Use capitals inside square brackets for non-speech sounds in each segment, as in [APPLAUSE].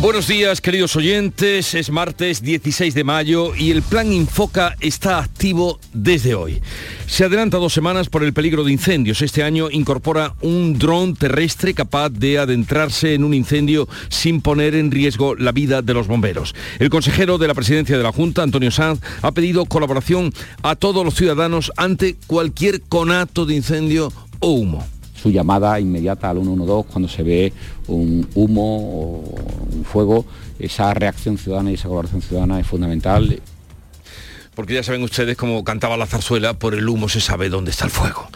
Buenos días, queridos oyentes. Es martes 16 de mayo y el plan Infoca está activo desde hoy. Se adelanta dos semanas por el peligro de incendios. Este año incorpora un dron terrestre capaz de adentrarse en un incendio sin poner en riesgo la vida de los bomberos. El consejero de la presidencia de la Junta, Antonio Sanz, ha pedido colaboración a todos los ciudadanos ante cualquier conato de incendio o humo su llamada inmediata al 112 cuando se ve un humo o un fuego, esa reacción ciudadana y esa colaboración ciudadana es fundamental porque ya saben ustedes cómo cantaba la zarzuela, por el humo se sabe dónde está el fuego.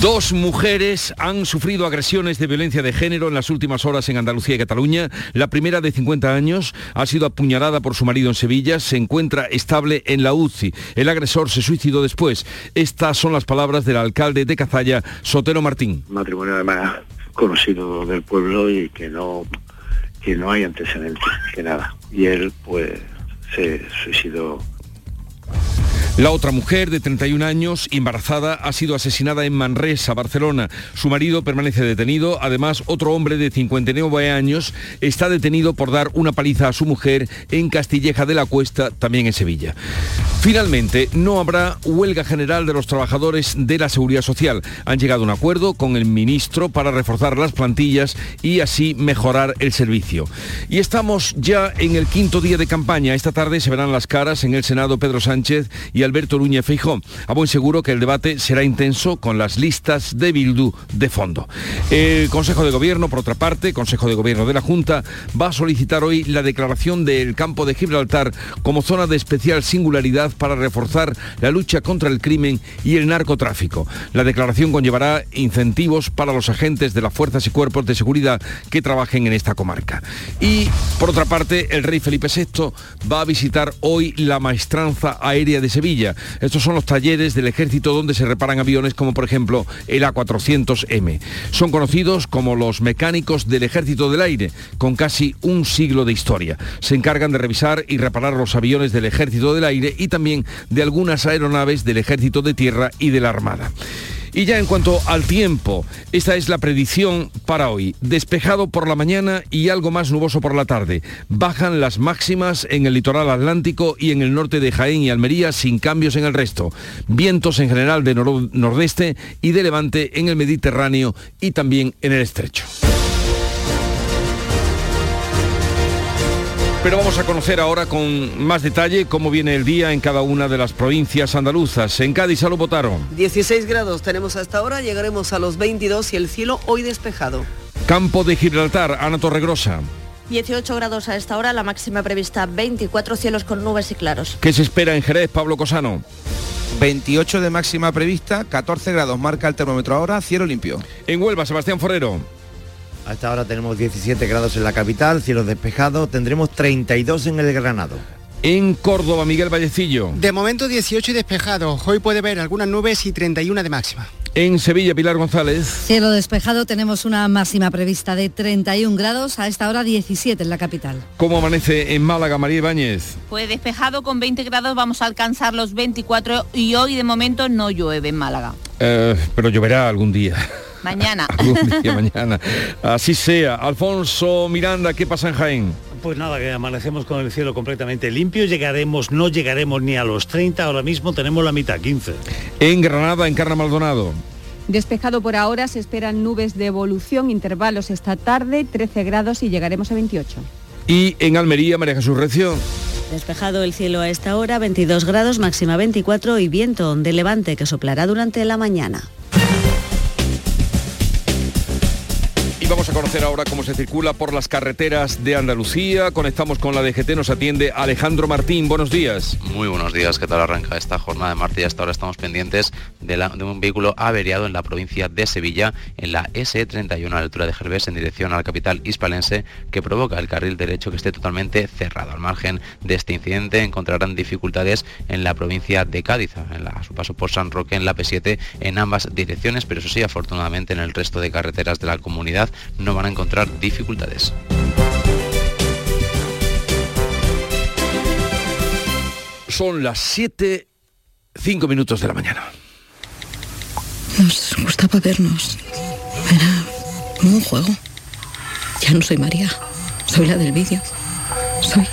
Dos mujeres han sufrido agresiones de violencia de género en las últimas horas en Andalucía y Cataluña. La primera de 50 años ha sido apuñalada por su marido en Sevilla, se encuentra estable en la UCI. El agresor se suicidó después. Estas son las palabras del alcalde de Cazalla, Sotero Martín. Matrimonio además conocido del pueblo y que no, que no hay antecedentes, que nada. Y él pues se suicidó la otra mujer de 31 años, embarazada, ha sido asesinada en Manresa, Barcelona. Su marido permanece detenido. Además, otro hombre de 59 años está detenido por dar una paliza a su mujer en Castilleja de la Cuesta, también en Sevilla. Finalmente, no habrá huelga general de los trabajadores de la Seguridad Social. Han llegado a un acuerdo con el ministro para reforzar las plantillas y así mejorar el servicio. Y estamos ya en el quinto día de campaña. Esta tarde se verán las caras en el Senado Pedro Sánchez y Alberto Núñez Feijó. A buen seguro que el debate será intenso con las listas de Bildu de fondo. El Consejo de Gobierno, por otra parte, Consejo de Gobierno de la Junta, va a solicitar hoy la declaración del campo de Gibraltar como zona de especial singularidad para reforzar la lucha contra el crimen y el narcotráfico. La declaración conllevará incentivos para los agentes de las fuerzas y cuerpos de seguridad que trabajen en esta comarca. Y, por otra parte, el rey Felipe VI va a visitar hoy la maestranza aérea de Sevilla. Estos son los talleres del ejército donde se reparan aviones como por ejemplo el A400M. Son conocidos como los mecánicos del ejército del aire, con casi un siglo de historia. Se encargan de revisar y reparar los aviones del ejército del aire y también de algunas aeronaves del ejército de tierra y de la armada. Y ya en cuanto al tiempo, esta es la predicción para hoy. Despejado por la mañana y algo más nuboso por la tarde. Bajan las máximas en el litoral atlántico y en el norte de Jaén y Almería sin cambios en el resto. Vientos en general de nordeste y de levante en el Mediterráneo y también en el estrecho. Pero vamos a conocer ahora con más detalle cómo viene el día en cada una de las provincias andaluzas. En Cádiz, lo votaron. 16 grados tenemos hasta ahora, llegaremos a los 22 y el cielo hoy despejado. Campo de Gibraltar, Ana Torregrosa. 18 grados a esta hora, la máxima prevista 24 cielos con nubes y claros. ¿Qué se espera en Jerez, Pablo Cosano? 28 de máxima prevista, 14 grados marca el termómetro ahora, cielo limpio. En Huelva, Sebastián Forero. A esta hora tenemos 17 grados en la capital, cielo despejado, tendremos 32 en el Granado. En Córdoba, Miguel Vallecillo. De momento 18 y despejado. Hoy puede ver algunas nubes y 31 de máxima. En Sevilla, Pilar González. Cielo despejado, tenemos una máxima prevista de 31 grados, a esta hora 17 en la capital. ¿Cómo amanece en Málaga, María Ibáñez? Pues despejado con 20 grados, vamos a alcanzar los 24 y hoy de momento no llueve en Málaga. Eh, pero lloverá algún día. Mañana. [LAUGHS] algún día, mañana. Así sea. Alfonso Miranda, ¿qué pasa en Jaén? Pues nada, que amanecemos con el cielo completamente limpio, llegaremos, no llegaremos ni a los 30, ahora mismo tenemos la mitad, 15. En Granada, en Carna Maldonado. Despejado por ahora, se esperan nubes de evolución, intervalos esta tarde, 13 grados y llegaremos a 28. Y en Almería, María Jesús Recio. Despejado el cielo a esta hora, 22 grados, máxima 24 y viento de levante que soplará durante la mañana. Vamos a conocer ahora cómo se circula por las carreteras de Andalucía. Conectamos con la DGT, nos atiende Alejandro Martín. Buenos días. Muy buenos días, ¿qué tal arranca esta jornada de martes? Hasta ahora estamos pendientes de, un vehículo averiado en la provincia de Sevilla, en la SE31 a la altura de Gervés, en dirección a la capital hispalense, que provoca el carril derecho que esté totalmente cerrado. Al margen de este incidente encontrarán dificultades en la provincia de Cádiz, en a su paso por San Roque, en la P7, en ambas direcciones, pero eso sí, afortunadamente en el resto de carreteras de la comunidad no van a encontrar dificultades. Son las 7, 5 minutos de la mañana. Nos gustaba vernos. Era como un juego. Ya no soy María. Soy la del vídeo. Soy.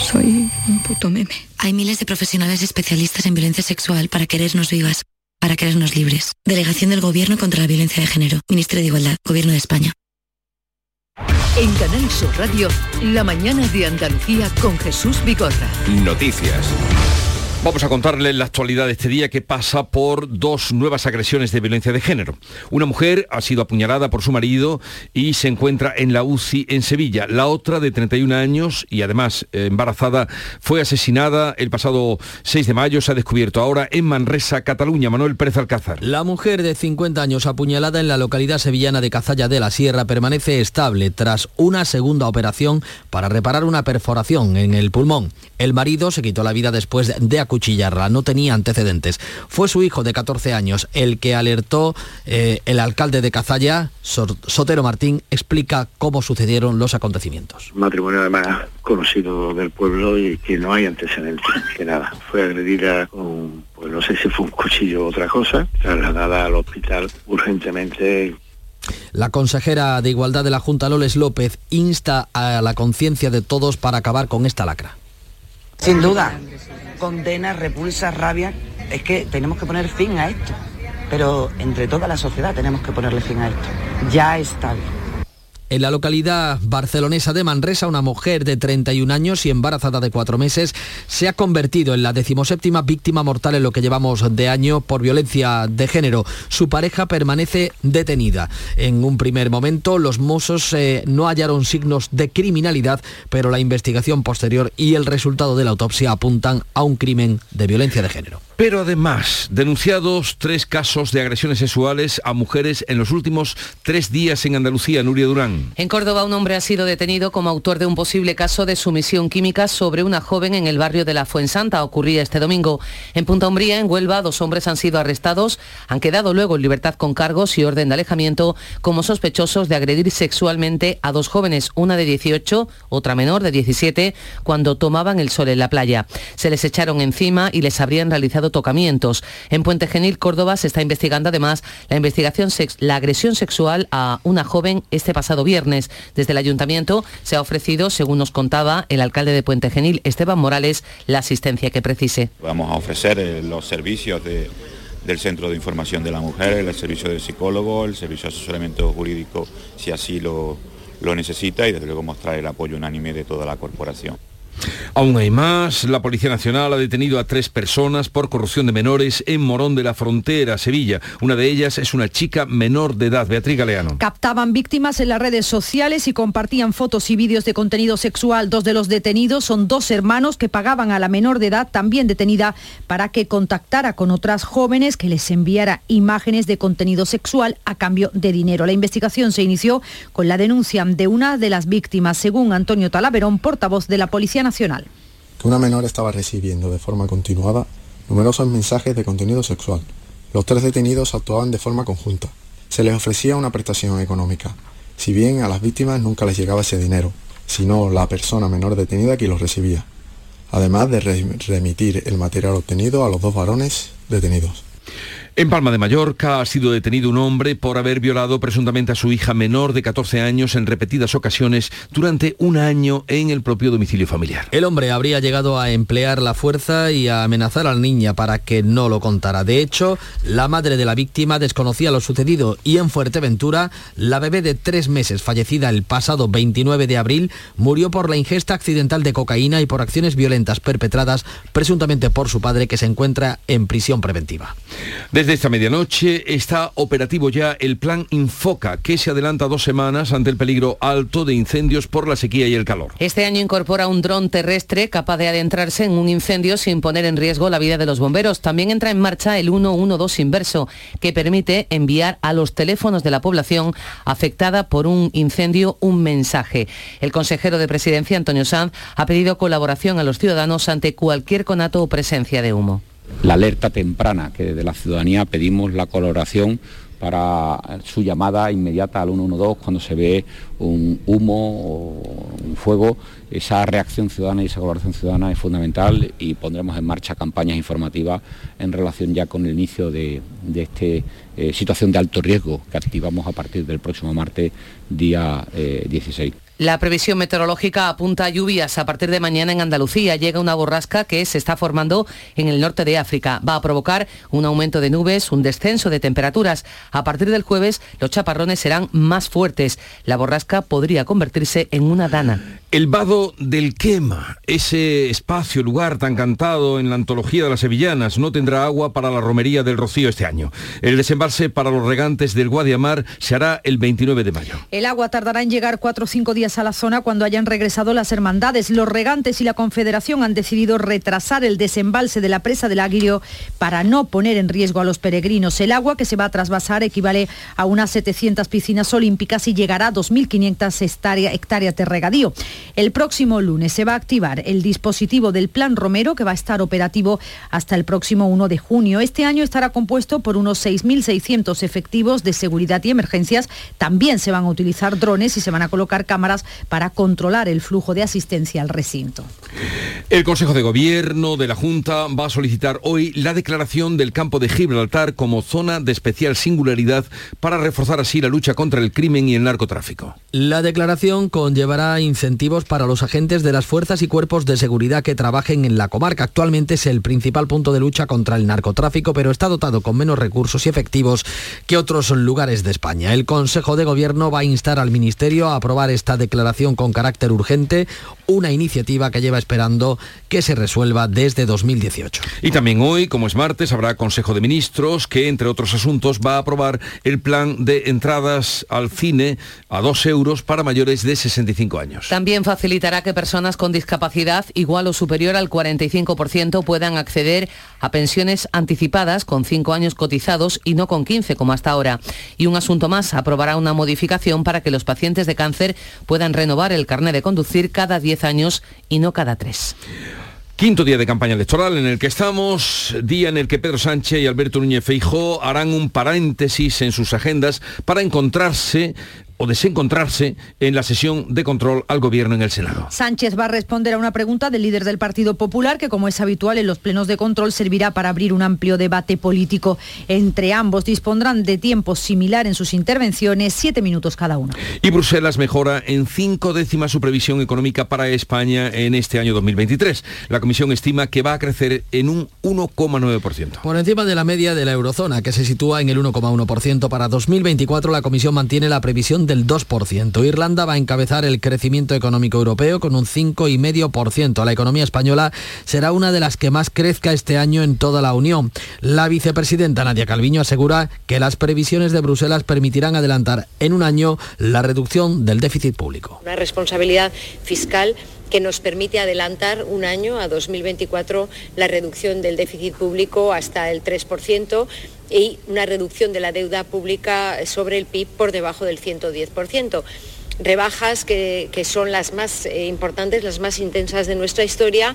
Soy un puto meme. Hay miles de profesionales especialistas en violencia sexual para querernos vivas, para querernos libres. Delegación del Gobierno contra la Violencia de Género. Ministerio de Igualdad. Gobierno de España. En Canal Sur Radio, la mañana de Andalucía con Jesús Vigorra. Noticias. Vamos a contarles la actualidad de este día que pasa por dos nuevas agresiones de violencia de género. Una mujer ha sido apuñalada por su marido y se encuentra en la UCI en Sevilla. La otra, de 31 años y además eh, embarazada, fue asesinada el pasado 6 de mayo. Se ha descubierto ahora en Manresa, Cataluña. Manuel Pérez Alcázar. La mujer de 50 años apuñalada en la localidad sevillana de Cazalla de la Sierra permanece estable tras una segunda operación para reparar una perforación en el pulmón. El marido se quitó la vida después de acuchillarla, no tenía antecedentes. Fue su hijo de 14 años el que alertó eh, el alcalde de Cazalla, Sotero Martín, explica cómo sucedieron los acontecimitos. Un matrimonio además conocido del pueblo y que no hay antecedentes, que nada. Fue agredida con, pues no sé si fue un cuchillo o otra cosa, trasladada al hospital urgentemente La consejera de Igualdad de la Junta, Loles López, insta a la conciencia de todos para acabar con esta lacra. Sin duda, condena, repulsa, rabia. Es que tenemos que poner fin a esto. Pero entre toda la sociedad tenemos que ponerle fin a esto. Ya está bien. En la localidad barcelonesa de Manresa, una mujer de 31 años y embarazada de cuatro meses se ha convertido en la decimoséptima víctima mortal en lo que llevamos de año por violencia de género. Su pareja permanece detenida. En un primer momento, los mozos eh, no hallaron signos de criminalidad, pero la investigación posterior y el resultado de la autopsia apuntan a un crimen de violencia de género. Pero además, denunciados tres casos de agresiones sexuales a mujeres en los últimos tres días en Andalucía. Nuria Durán. En Córdoba, un hombre ha sido detenido como autor de un posible caso de sumisión química sobre una joven en el barrio de la Fuensanta. Ocurría este domingo. En Punta Umbría, en Huelva, dos hombres han sido arrestados. Han quedado luego en libertad con cargos y orden de alejamiento como sospechosos de agredir sexualmente a dos jóvenes, una de 18, otra menor de 17, cuando tomaban el sol en la playa. Se les echaron encima y les habrían realizado tocamientos. En Puente Genil, Córdoba, se está investigando además la investigación sex- la agresión sexual a una joven este pasado viernes. Desde el ayuntamiento se ha ofrecido, según nos contaba el alcalde de Puente Genil, Esteban Morales, la asistencia que precise. Vamos a ofrecer eh, los servicios de- del Centro de Información de la Mujer, el servicio del psicólogo, el servicio de asesoramiento jurídico, si así lo, lo necesita, y desde luego mostrar el apoyo unánime de toda la corporación. Aún hay más. La Policía Nacional ha detenido a tres personas por corrupción de menores en Morón de la Frontera, Sevilla. Una de ellas es una chica menor de edad, Beatriz Galeano. Captaban víctimas en las redes sociales y compartían fotos y vídeos de contenido sexual. Dos de los detenidos son dos hermanos que pagaban a la menor de edad, también detenida, para que contactara con otras jóvenes que les enviara imágenes de contenido sexual a cambio de dinero. La investigación se inició con la denuncia de una de las víctimas, según Antonio Talaverón, portavoz de la Policía Nacional. Que una menor estaba recibiendo de forma continuada numerosos mensajes de contenido sexual. Los tres detenidos actuaban de forma conjunta. Se les ofrecía una prestación económica, si bien a las víctimas nunca les llegaba ese dinero, sino la persona menor detenida que lo recibía, además de re- remitir el material obtenido a los dos varones detenidos. En Palma de Mallorca ha sido detenido un hombre por haber violado presuntamente a su hija menor de 14 años en repetidas ocasiones durante un año en el propio domicilio familiar. El hombre habría llegado a emplear la fuerza y a amenazar a la niña para que no lo contara. De hecho, la madre de la víctima desconocía lo sucedido y en Fuerteventura, la bebé de tres meses, fallecida el pasado 29 de abril, murió por la ingesta accidental de cocaína y por acciones violentas perpetradas presuntamente por su padre que se encuentra en prisión preventiva. Desde Desde esta medianoche está operativo ya el plan Infoca, que se adelanta dos semanas ante el peligro alto de incendios por la sequía y el calor. Este año incorpora un dron terrestre capaz de adentrarse en un incendio sin poner en riesgo la vida de los bomberos. También entra en marcha el 112 inverso, que permite enviar a los teléfonos de la población afectada por un incendio un mensaje. El consejero de presidencia, Antonio Sanz, ha pedido colaboración a los ciudadanos ante cualquier conato o presencia de humo la alerta temprana, que desde la ciudadanía pedimos la colaboración para su llamada inmediata al 112 cuando se ve un humo o un fuego. Esa reacción ciudadana y esa colaboración ciudadana es fundamental y pondremos en marcha campañas informativas en relación ya con el inicio de, esta eh, situación de alto riesgo que activamos a partir del próximo martes día 16. La previsión meteorológica apunta a lluvias a partir de mañana en Andalucía. Llega una borrasca que se está formando en el norte de África. Va a provocar un aumento de nubes, un descenso de temperaturas. A partir del jueves los chaparrones serán más fuertes. La borrasca podría convertirse en una dana. El vado del Quema, ese espacio, lugar tan cantado en la antología de las sevillanas, no tendrá agua para la romería del Rocío este año. El desembalse para los regantes del Guadiamar se hará el 29 de mayo. El agua tardará en llegar cuatro o cinco días a la zona cuando hayan regresado las hermandades. Los regantes y la Confederación han decidido retrasar el desembalse de la presa del Aguilio para no poner en riesgo a los peregrinos. El agua que se va a trasvasar equivale a unas 700 piscinas olímpicas y llegará a 2.500 hectáreas de regadío. El próximo lunes se va a activar el dispositivo del Plan Romero que va a estar operativo hasta el próximo 1 de junio. Este año estará compuesto por unos 6.600 efectivos de seguridad y emergencias. También se van a utilizar drones y se van a colocar cámaras para controlar el flujo de asistencia al recinto. El Consejo de Gobierno de la Junta va a solicitar hoy la declaración del campo de Gibraltar como zona de especial singularidad para reforzar así la lucha contra el crimen y el narcotráfico. La declaración conllevará incentivos para los agentes de las fuerzas y cuerpos de seguridad que trabajen en la comarca. Actualmente es el principal punto de lucha contra el narcotráfico, pero está dotado con menos recursos y efectivos que otros lugares de España. El Consejo de Gobierno va a instar al Ministerio a aprobar esta declaración con carácter urgente, una iniciativa que lleva esperando que se resuelva desde 2018. Y también hoy, como es martes, habrá Consejo de Ministros que, entre otros asuntos, va a aprobar el plan de entradas al cine a dos euros para mayores de 65 años. También facilitará que personas con discapacidad igual o superior al 45% puedan acceder a pensiones anticipadas con 5 años cotizados y no con 15 como hasta ahora. Y un asunto más, aprobará una modificación para que los pacientes de cáncer puedan renovar el carnet de conducir cada 10 años y no cada 3. Quinto día de campaña electoral en el que estamos, día en el que Pedro Sánchez y Alberto Núñez Feijó harán un paréntesis en sus agendas para encontrarse o desencontrarse en la sesión de control al gobierno en el Senado. Sánchez va a responder a una pregunta del líder del Partido Popular que, como es habitual en los plenos de control, servirá para abrir un amplio debate político. Entre ambos dispondrán de tiempo similar en sus intervenciones, siete minutos cada uno. Y Bruselas mejora en cinco décimas su previsión económica para España en este año 2023. La Comisión estima que va a crecer en un 1,9%. Por encima de la media de la eurozona, que se sitúa en el 1,1% para 2024, la Comisión mantiene la previsión del 2%. Irlanda va a encabezar el crecimiento económico europeo con un 5,5%. La economía española será una de las que más crezca este año en toda la Unión. La vicepresidenta Nadia Calviño asegura que las previsiones de Bruselas permitirán adelantar en un año la reducción del déficit público. Una responsabilidad fiscal que nos permite adelantar un año, a 2024, la reducción del déficit público hasta el 3% y una reducción de la deuda pública sobre el PIB por debajo del 110% rebajas que, son las más eh, importantes, las más intensas de nuestra historia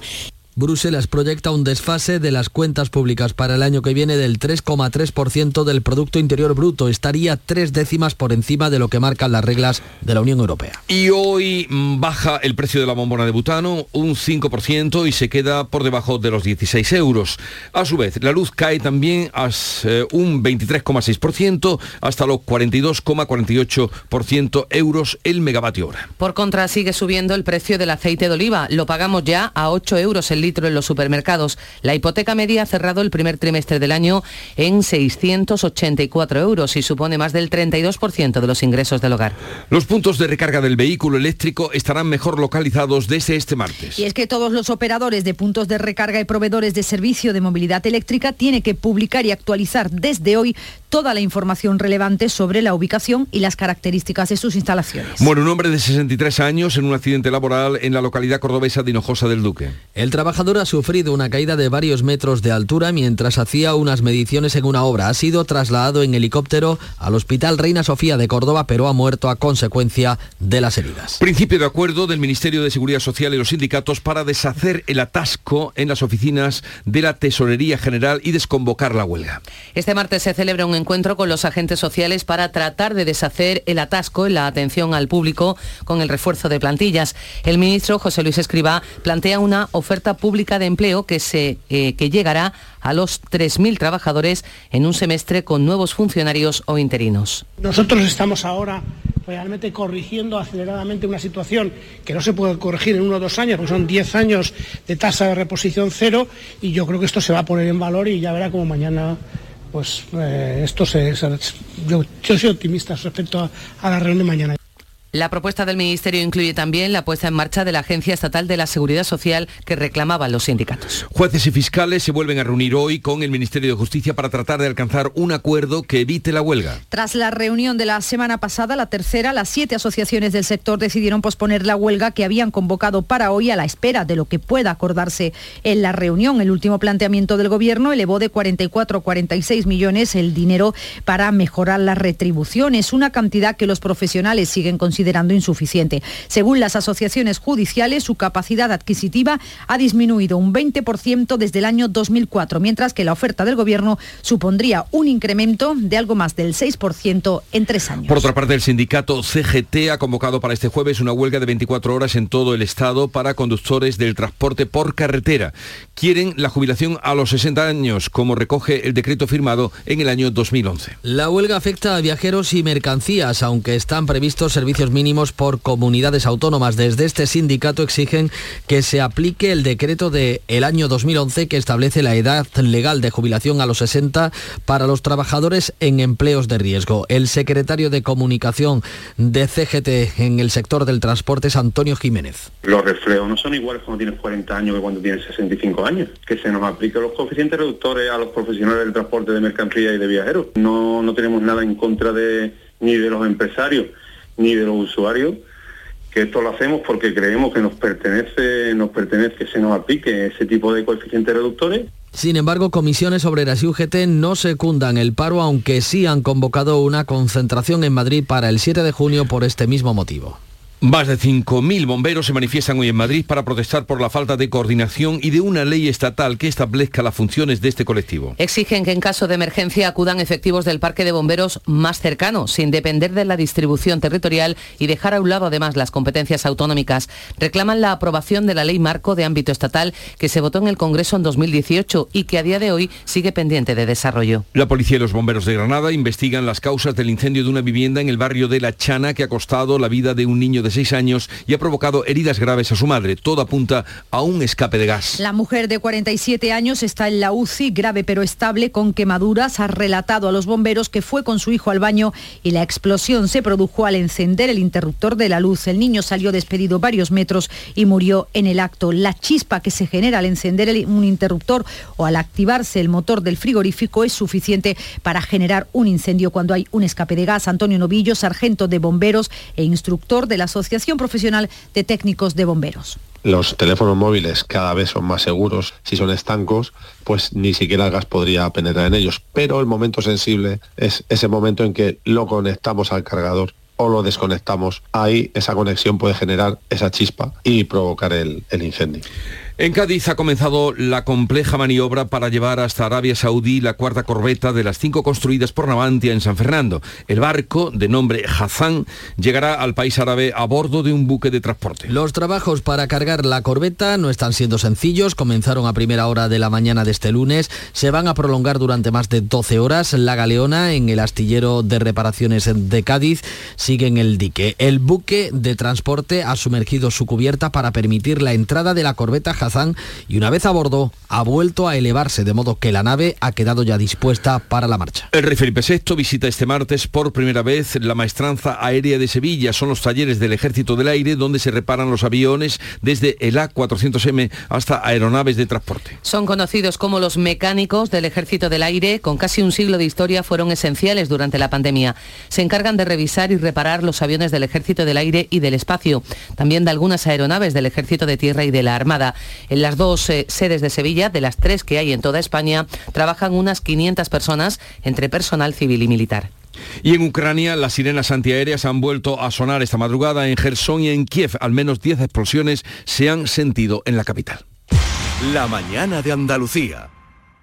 Bruselas proyecta un desfase de las cuentas públicas para el año que viene del 3,3% del Producto Interior Bruto. Estaría tres décimas por encima de lo que marcan las reglas de la Unión Europea. Y hoy mm, baja el precio de la bombona de butano un 5% y se queda por debajo de los 16 euros. A su vez, la luz cae también a eh, un 23,6% hasta los 42,48% euros el megavatio hora. Por contra, sigue subiendo el precio del aceite de oliva. Lo pagamos ya a 8 euros el litro en los supermercados. La hipoteca media ha cerrado el primer trimestre del año en 684 euros y supone más del 32% de los ingresos del hogar. Los puntos de recarga del vehículo eléctrico estarán mejor localizados desde este martes. Y es que todos los operadores de puntos de recarga y proveedores de servicio de movilidad eléctrica tienen que publicar y actualizar desde hoy toda la información relevante sobre la ubicación y las características de sus instalaciones. Muere un hombre de 63 años en un accidente laboral en la localidad cordobesa de Hinojosa del Duque. El trabajador ha sufrido una caída de varios metros de altura mientras hacía unas mediciones en una obra. Ha sido trasladado en helicóptero al Hospital Reina Sofía de Córdoba, pero ha muerto a consecuencia de las heridas. Principio de acuerdo del Ministerio de Seguridad Social y los sindicatos para deshacer el atasco en las oficinas de la Tesorería General y desconvocar la huelga. Este martes se celebra un encuentro con los agentes sociales para tratar de deshacer el atasco en la atención al público con el refuerzo de plantillas. El ministro José Luis Escribá plantea una oferta pública de empleo que, se, eh, que llegará a los 3.000 trabajadores en un semestre con nuevos funcionarios o interinos. Nosotros estamos ahora realmente corrigiendo aceleradamente una situación que no se puede corregir en uno o dos años, porque son 10 años de tasa de reposición cero y yo creo que esto se va a poner en valor y ya verá como mañana pues eh, esto se, yo soy optimista respecto a, a la reunión de mañana. La propuesta del Ministerio incluye también la puesta en marcha de la Agencia Estatal de la Seguridad Social que reclamaban los sindicatos. Jueces y fiscales se vuelven a reunir hoy con el Ministerio de Justicia para tratar de alcanzar un acuerdo que evite la huelga. Tras la reunión de la semana pasada, la tercera, las siete asociaciones del sector decidieron posponer la huelga que habían convocado para hoy a la espera de lo que pueda acordarse en la reunión. El último planteamiento del Gobierno elevó de 44 a 46 millones el dinero para mejorar las retribuciones, una cantidad que los profesionales siguen considerando insuficiente. Según las asociaciones judiciales, su capacidad adquisitiva ha disminuido un 20% desde el año 2004, mientras que la oferta del Gobierno supondría un incremento de algo más del 6% en tres años. Por otra parte, el sindicato CGT ha convocado para este jueves una huelga de 24 horas en todo el Estado para conductores del transporte por carretera. Quieren la jubilación a los 60 años, como recoge el decreto firmado en el año 2011. La huelga afecta a viajeros y mercancías, aunque están previstos servicios mínimos por comunidades autónomas. Desde este sindicato exigen que se aplique el decreto del el año 2011 que establece la edad legal de jubilación a los 60 para los trabajadores en empleos de riesgo. El secretario de comunicación de CGT en el sector del transporte es Antonio Jiménez. Los reflejos no son iguales cuando tienes 40 años que cuando tienes 65 años. Que se nos apliquen los coeficientes reductores a los profesionales del transporte de mercancías y de viajeros. No, no tenemos nada en contra de ni de los empresarios ni de los usuarios, que esto lo hacemos porque creemos que nos pertenece, nos pertenece que se nos aplique ese tipo de coeficientes reductores Sin embargo, comisiones obreras y UGT no secundan el paro, aunque sí han convocado una concentración en Madrid para el 7 de junio por este mismo motivo. Más de 5.000 bomberos se manifiestan hoy en Madrid para protestar por la falta de coordinación y de una ley estatal que establezca las funciones de este colectivo. Exigen que en caso de emergencia acudan efectivos del parque de bomberos más cercano, sin depender de la distribución territorial y dejar a un lado además las competencias autonómicas. Reclaman la aprobación de la ley marco de ámbito estatal que se votó en el Congreso en 2018 y que a día de hoy sigue pendiente de desarrollo. La policía y los bomberos de Granada investigan las causas del incendio de una vivienda en el barrio de La Chana que ha costado la vida de un niño de seis años y ha provocado heridas graves a su madre. Todo apunta a un escape de gas. La mujer de 47 años está en la UCI, grave pero estable, con quemaduras. Ha relatado a los bomberos que fue con su hijo al baño y la explosión se produjo al encender el interruptor de la luz. El niño salió despedido varios metros y murió en el acto. La chispa que se genera al encender un interruptor o al activarse el motor del frigorífico es suficiente para generar un incendio cuando hay un escape de gas. Antonio Novillo, sargento de bomberos e instructor de la Asociación Profesional de Técnicos de Bomberos. Los teléfonos móviles cada vez son más seguros. Si son estancos, pues ni siquiera el gas podría penetrar en ellos. Pero el momento sensible es ese momento en que lo conectamos al cargador o lo desconectamos. Ahí esa conexión puede generar esa chispa y provocar el, el incendio. En Cádiz ha comenzado la compleja maniobra para llevar hasta Arabia Saudí la cuarta corbeta de las cinco construidas por Navantia en San Fernando. El barco, de nombre Hazán, llegará al país árabe a bordo de un buque de transporte. Los trabajos para cargar la corbeta no están siendo sencillos, comenzaron a primera hora de la mañana de este lunes, se van a prolongar durante más de 12 horas. La galeona en el astillero de reparaciones de Cádiz sigue en el dique. El buque de transporte ha sumergido su cubierta para permitir la entrada de la corbeta Y una vez a bordo ha vuelto a elevarse, de modo que la nave ha quedado ya dispuesta para la marcha. El rey Felipe VI visita este martes por primera vez la maestranza aérea de Sevilla. Son los talleres del Ejército del Aire donde se reparan los aviones desde el A400M hasta aeronaves de transporte. Son conocidos como los mecánicos del Ejército del Aire. Con casi un siglo de historia fueron esenciales durante la pandemia. Se encargan de revisar y reparar los aviones del Ejército del Aire y del Espacio. También de algunas aeronaves del Ejército de Tierra y de la Armada. En las dos eh, sedes de Sevilla, de las tres que hay en toda España, trabajan unas 500 personas entre personal civil y militar. Y en Ucrania las sirenas antiaéreas han vuelto a sonar esta madrugada en Gerson y en Kiev. Al menos 10 explosiones se han sentido en la capital. La mañana de Andalucía.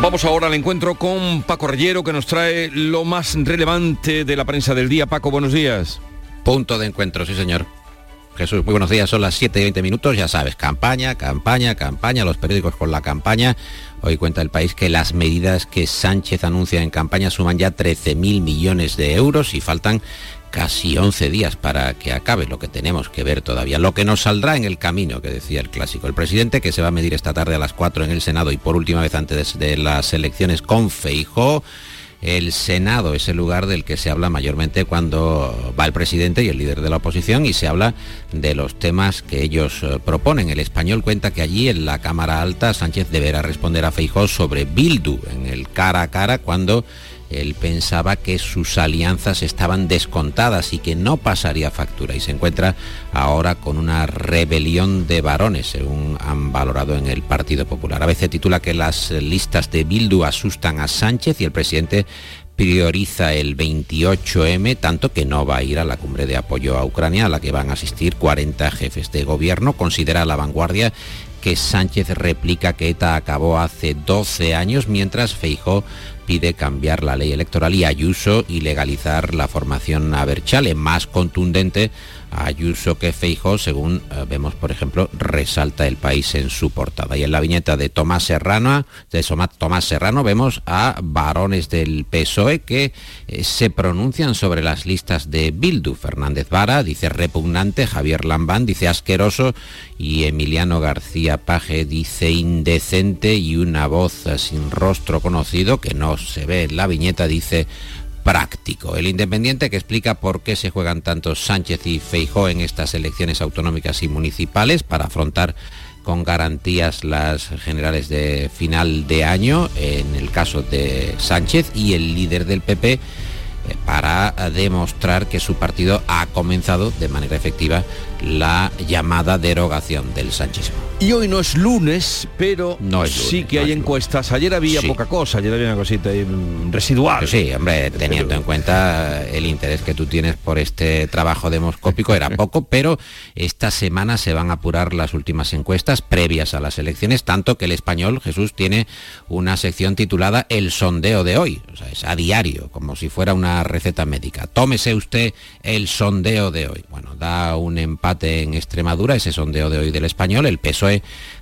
Vamos ahora al encuentro con Paco Reyero que nos trae lo más relevante de la prensa del día. Paco, buenos días. Punto de encuentro, sí señor. Jesús, muy buenos días, son las 7 y 20 minutos, ya sabes, campaña, campaña, campaña, los periódicos con la campaña. Hoy cuenta el país que las medidas que Sánchez anuncia en campaña suman ya 13.000 millones de euros y faltan casi 11 días para que acabe lo que tenemos que ver todavía, lo que nos saldrá en el camino, que decía el clásico. El presidente que se va a medir esta tarde a las 4 en el Senado y por última vez antes de las elecciones con Feijó. El Senado es el lugar del que se habla mayormente cuando va el presidente y el líder de la oposición y se habla de los temas que ellos eh, proponen. El español cuenta que allí en la Cámara Alta Sánchez deberá responder a Feijó sobre Bildu en el cara a cara cuando él pensaba que sus alianzas estaban descontadas y que no pasaría factura y se encuentra ahora con una rebelión de varones, según han valorado en el Partido Popular. A veces titula que las listas de Bildu asustan a Sánchez y el presidente prioriza el 28M, tanto que no va a ir a la cumbre de apoyo a Ucrania, a la que van a asistir 40 jefes de gobierno. Considera la vanguardia que Sánchez replica que ETA acabó hace 12 años, mientras Feijó pide cambiar la ley electoral y Ayuso y legalizar la formación Aberchale, más contundente Ayuso que Feijó, según eh, vemos, por ejemplo, resalta el país en su portada. Y en la viñeta de Tomás Serrano, de Tomás Serrano, vemos a varones del PSOE que eh, se pronuncian sobre las listas de Bildu. Fernández Vara dice repugnante, Javier Lambán dice asqueroso y Emiliano García Paje dice indecente y una voz eh, sin rostro conocido que no se ve en la viñeta dice práctico. El Independiente que explica por qué se juegan tanto Sánchez y Feijó en estas elecciones autonómicas y municipales para afrontar con garantías las generales de final de año, en el caso de Sánchez y el líder del PP para demostrar que su partido ha comenzado de manera efectiva la llamada derogación del sanchismo. Y hoy no es lunes, pero no es sí que hay encuestas. Ayer había poca cosa, ayer había una cosita mm, residual. Sí, hombre, teniendo en cuenta el interés que tú tienes por este trabajo demoscópico, era [LAUGHS] poco, pero esta semana se van a apurar las últimas encuestas previas a las elecciones, tanto que el español, Jesús, tiene una sección titulada El sondeo de hoy, o sea, es a diario, como si fuera una receta médica. Tómese usted el sondeo de hoy. Bueno, da un empate en Extremadura, ese sondeo de hoy del español, el peso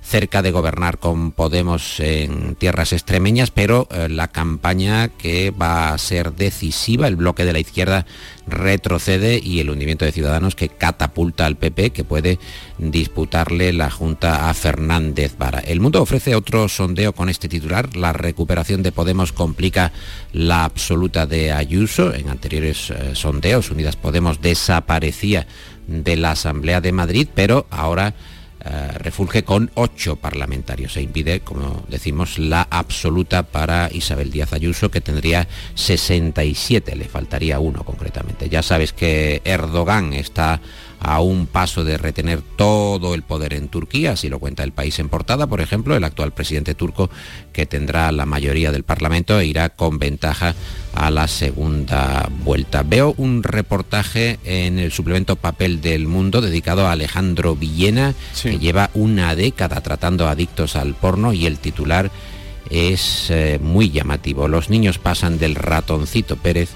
cerca de gobernar con Podemos en tierras extremeñas, pero eh, la campaña que va a ser decisiva, el bloque de la izquierda retrocede y el hundimiento de Ciudadanos que catapulta al PP que puede disputarle la Junta a Fernández Vara. El Mundo ofrece otro sondeo con este titular. La recuperación de Podemos complica la absoluta de Ayuso. En anteriores eh, sondeos, Unidas Podemos desaparecía de la Asamblea de Madrid, pero ahora eh, refulge con ocho parlamentarios e impide, como decimos, la absoluta para Isabel Díaz Ayuso, que tendría 67, le faltaría uno concretamente. Ya sabes que Erdogan está a un paso de retener todo el poder en Turquía, así lo cuenta el país en portada, por ejemplo, el actual presidente turco que tendrá la mayoría del Parlamento e irá con ventaja a la segunda vuelta. Veo un reportaje en el suplemento Papel del Mundo dedicado a Alejandro Villena, que lleva una década tratando adictos al porno y el titular es eh, muy llamativo. Los niños pasan del ratoncito Pérez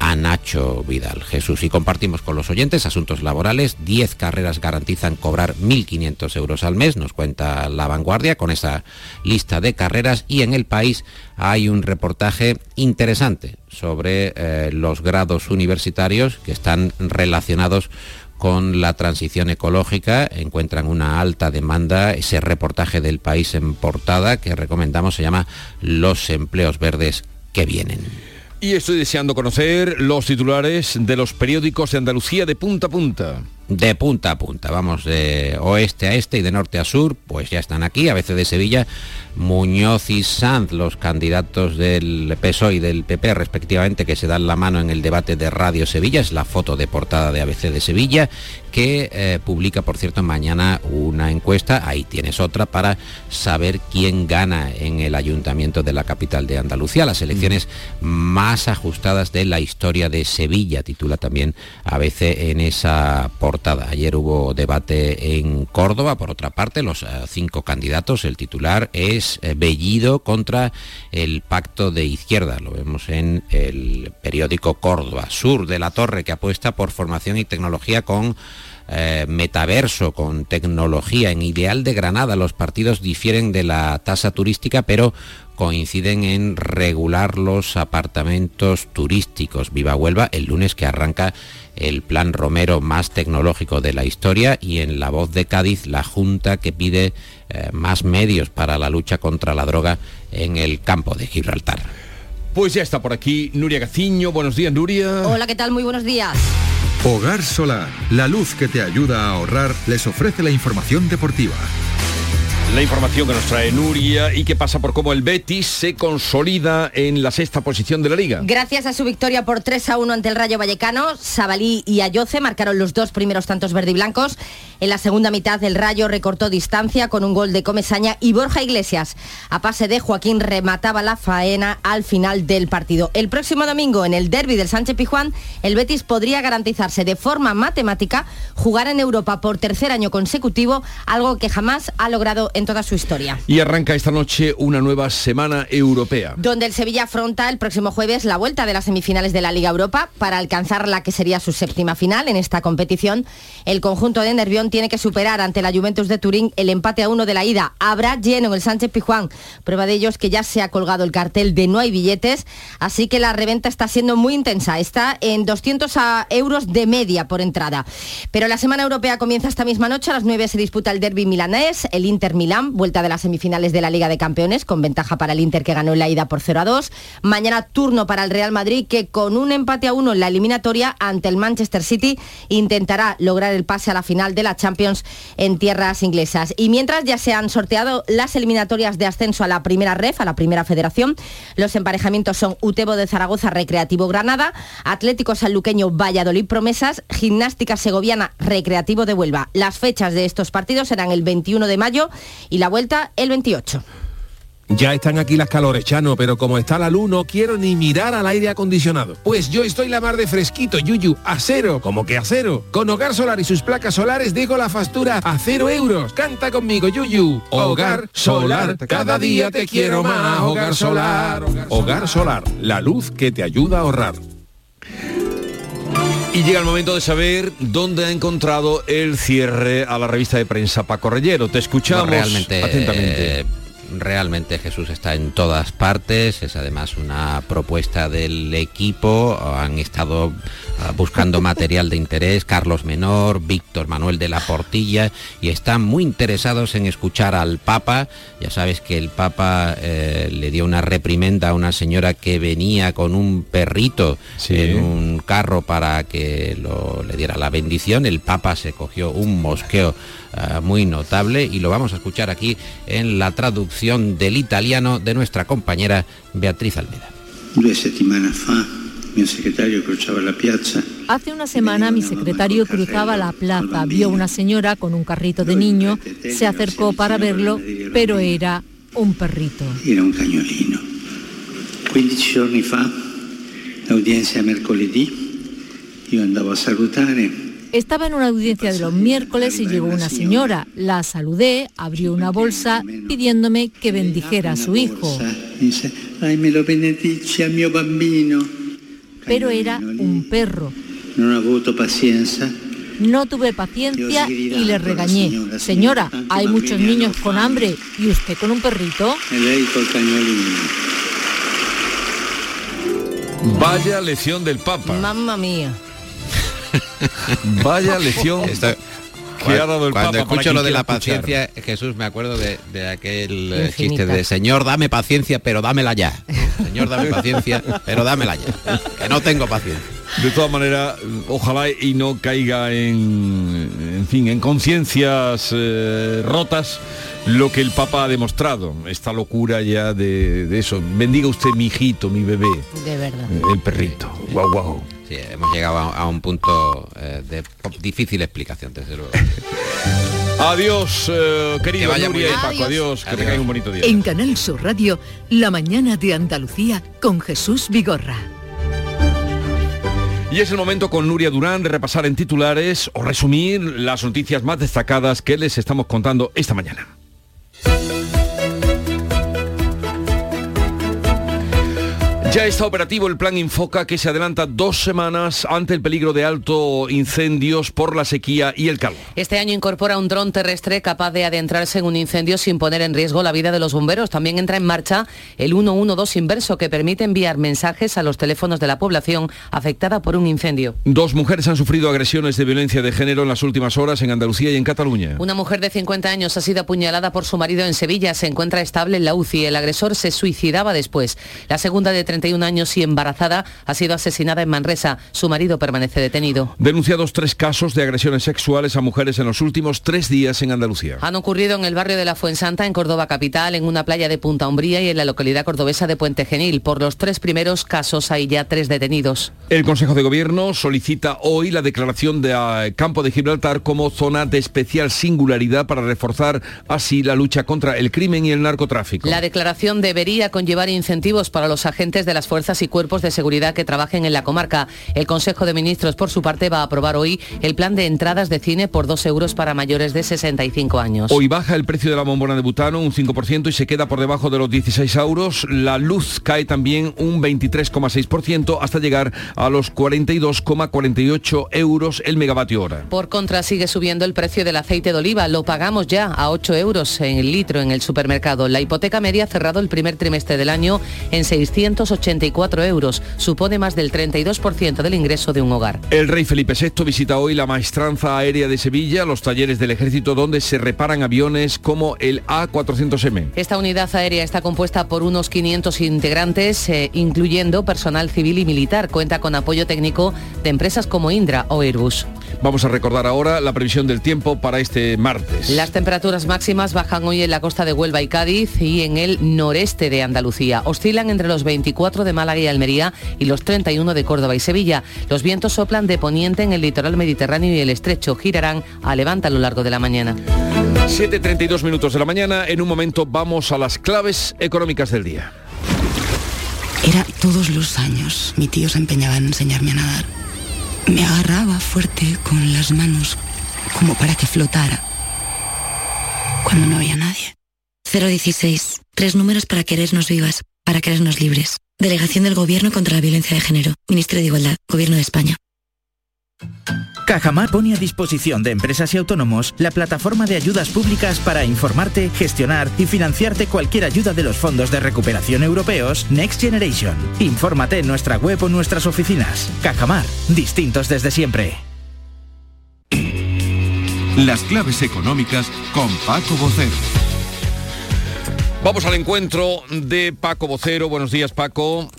a Nacho Vidal. Jesús, y compartimos con los oyentes asuntos laborales. 10 carreras garantizan cobrar 1.500 euros al mes, nos cuenta la vanguardia con esa lista de carreras. Y en el país hay un reportaje interesante sobre eh, los grados universitarios que están relacionados con la transición ecológica, encuentran una alta demanda. Ese reportaje del país en portada que recomendamos se llama Los empleos verdes que vienen. Y estoy deseando conocer los titulares de los periódicos de Andalucía de punta a punta de punta a punta. Vamos de oeste a este y de norte a sur, pues ya están aquí, a veces de Sevilla, Muñoz y Sanz, los candidatos del PSOE y del PP respectivamente, que se dan la mano en el debate de Radio Sevilla, es la foto de portada de ABC de Sevilla, que eh, publica, por cierto, mañana una encuesta, ahí tienes otra, para saber quién gana en el ayuntamiento de la capital de Andalucía, las elecciones más ajustadas de la historia de Sevilla, titula también ABC en esa portada Ayer hubo debate en Córdoba, por otra parte, los eh, cinco candidatos, el titular es eh, Bellido contra el pacto de izquierda. Lo vemos en el periódico Córdoba, Sur de la Torre, que apuesta por formación y tecnología con eh, metaverso, con tecnología. En Ideal de Granada los partidos difieren de la tasa turística, pero coinciden en regular los apartamentos turísticos. Viva Huelva el lunes que arranca el plan Romero más tecnológico de la historia y en la voz de Cádiz la Junta que pide eh, más medios para la lucha contra la droga en el campo de Gibraltar. Pues ya está por aquí Nuria Gaciño. Buenos días, Nuria. Hola, ¿qué tal? Muy buenos días. Hogar Solar, la luz que te ayuda a ahorrar, les ofrece la información deportiva. La información que nos trae Nuria y que pasa por cómo el Betis se consolida en la sexta posición de la liga. Gracias a su victoria por 3 a 1 ante el Rayo Vallecano, Sabalí y Ayoce marcaron los dos primeros tantos verde y blancos. En la segunda mitad el Rayo recortó distancia con un gol de Comesaña y Borja Iglesias a pase de Joaquín remataba la faena al final del partido. El próximo domingo en el derby del Sánchez Pijuán el Betis podría garantizarse de forma matemática jugar en Europa por tercer año consecutivo, algo que jamás ha logrado en toda su historia. Y arranca esta noche una nueva semana europea. Donde el Sevilla afronta el próximo jueves la vuelta de las semifinales de la Liga Europa para alcanzar la que sería su séptima final en esta competición. El conjunto de Nervión tiene que superar ante la Juventus de Turín el empate a uno de la ida. Habrá lleno en el Sánchez Pijuán. Prueba de ello es que ya se ha colgado el cartel de no hay billetes, así que la reventa está siendo muy intensa. Está en 200 euros de media por entrada. Pero la semana europea comienza esta misma noche. A las 9 se disputa el derby milanés, el Inter Milán vuelta de las semifinales de la Liga de Campeones, con ventaja para el Inter que ganó en la ida por 0 a 2. Mañana turno para el Real Madrid, que con un empate a uno en la eliminatoria ante el Manchester City intentará lograr el pase a la final de la Champions en tierras inglesas. Y mientras ya se han sorteado las eliminatorias de ascenso a la primera ref, a la primera federación, los emparejamientos son Utebo de Zaragoza, Recreativo Granada, Atlético Sanluqueño Valladolid Promesas, Gimnástica Segoviana Recreativo de Huelva. Las fechas de estos partidos serán el 21 de mayo y la vuelta el 28. Ya están aquí las calores, Chano, pero como está la luz no quiero ni mirar al aire acondicionado. Pues yo estoy la mar de fresquito, Yuyu, a cero, como que a cero. Con Hogar Solar y sus placas solares dejo la factura a cero euros. Canta conmigo, Yuyu. Hogar Solar, cada día te quiero más. Hogar Solar. Hogar Solar, la luz que te ayuda a ahorrar. Y llega el momento de saber dónde ha encontrado el cierre a la revista de prensa Paco Rellero. Te escuchamos realmente, atentamente. eh, realmente Jesús está en todas partes, es además una propuesta del equipo, han estado ah, buscando [LAUGHS] material de interés, Carlos Menor, Víctor Manuel de la Portilla, y están muy interesados en escuchar al Papa. Ya sabes que el Papa eh, le dio una reprimenda a una señora que venía con un perrito en un carro para que lo- le diera la bendición. El Papa se cogió un mosqueo ah, muy notable y lo vamos a escuchar aquí en la traducción del italiano de nuestra compañera Beatriz piazza. Hace una semana mi secretario cruzaba la plaza, vio una señora con un carrito de niño, se acercó para verlo, pero era un perrito. era un cagnolino. 15 giorni fa, l'audienza è mercoledì, io andavo a salutare Estaba en una audiencia de los miércoles y llegó una señora. La saludé, abrió una bolsa pidiéndome que bendijera a su hijo. Pero era un perro. No avuto paciencia. No tuve paciencia y le regañé. Señora, hay muchos niños con hambre y usted con un perrito. Vaya lección del Papa. Mamma mía. [LAUGHS] Vaya lección Esto- que ha dado el Cuando Papa. escucho lo de la escuchar. paciencia, Jesús, me acuerdo de, de aquel eh, Infinita. chiste de Señor, dame paciencia, pero dámela ya. Señor, dame [LAUGHS] paciencia, pero dámela ya. Que no tengo paciencia. De todas maneras, ojalá y no caiga en, en fin, en conciencias eh, rotas lo que el Papa ha demostrado, esta locura ya de, de eso. Bendiga usted mi hijito, mi bebé, De verdad. el perrito. Guau, guau. Sí, hemos llegado a, a un punto eh, de difícil explicación, desde luego. Adiós, eh, querido Que vaya muy Nuria y bien. Paco. Adiós, que Adiós. tengáis un bonito día. En Canal Sur Radio, La mañana de Andalucía con Jesús Vigorra. Y es el momento con Nuria Durán de repasar en titulares o resumir las noticias más destacadas que les estamos contando esta mañana. Ya está operativo el plan Infoca que se adelanta dos semanas ante el peligro de alto incendios por la sequía y el calor. Este año incorpora un dron terrestre capaz de adentrarse en un incendio sin poner en riesgo la vida de los bomberos. También entra en marcha el 112 inverso que permite enviar mensajes a los teléfonos de la población afectada por un incendio. Dos mujeres han sufrido agresiones de violencia de género en las últimas horas en Andalucía y en Cataluña. Una mujer de 50 años ha sido apuñalada por su marido en Sevilla. Se encuentra estable en la UCI. El agresor se suicidaba después. La segunda de 31 años y embarazada ha sido asesinada en Manresa. Su marido permanece detenido. Denunciados tres casos de agresiones sexuales a mujeres en los últimos tres días en Andalucía. Han ocurrido en el barrio de la Fuensanta, en Córdoba capital, en una playa de Punta Umbría y en la localidad cordobesa de Puente Genil. Por los tres primeros casos hay ya tres detenidos. El Consejo de Gobierno solicita hoy la declaración de eh, Campo de Gibraltar como zona de especial singularidad para reforzar así la lucha contra el crimen y el narcotráfico. La declaración debería conllevar incentivos para los agentes de las fuerzas y cuerpos de seguridad que trabajen en la comarca. El Consejo de Ministros, por su parte, va a aprobar hoy el plan de entradas de cine por dos euros para mayores de 65 años. Hoy baja el precio de la bombona de butano un 5% y se queda por debajo de los 16 euros. La luz cae también un 23,6% hasta llegar a los 42,48 euros el megavatio hora. Por contra, sigue subiendo el precio del aceite de oliva. Lo pagamos ya a 8 euros en el litro en el supermercado. La hipoteca media ha cerrado el primer trimestre del año en 684 euros. Supone más del 32% del ingreso de un hogar. El rey Felipe VI visita hoy la maestranza aérea de Sevilla, los talleres del ejército donde se reparan aviones como el A400M. Esta unidad aérea está compuesta por unos 500 integrantes, eh, incluyendo personal civil y militar. Cuenta con apoyo técnico de empresas como Indra o Airbus. Vamos a recordar ahora la previsión del tiempo para este martes. Las temperaturas máximas bajan hoy en la costa de Huelva y Cádiz y en el noreste de Andalucía. Oscilan entre los 24 de Málaga y Almería y los 31 de Córdoba y Sevilla. Los vientos soplan de poniente en el litoral mediterráneo y el estrecho. Girarán a levanta a lo largo de la mañana. 7.32 minutos de la mañana. En un momento vamos a las claves económicas del día. Era todos los años. Mi tío se empeñaba en enseñarme a nadar. Me agarraba fuerte con las manos como para que flotara. Cuando no había nadie. 016. Tres números para querernos vivas, para querernos libres. Delegación del Gobierno contra la Violencia de Género. Ministerio de Igualdad. Gobierno de España. Cajamar pone a disposición de empresas y autónomos la plataforma de ayudas públicas para informarte, gestionar y financiarte cualquier ayuda de los fondos de recuperación europeos Next Generation. Infórmate en nuestra web o nuestras oficinas. Cajamar, distintos desde siempre. Las claves económicas con Paco Bocero. Vamos al encuentro de Paco Vocero. Buenos días, Paco.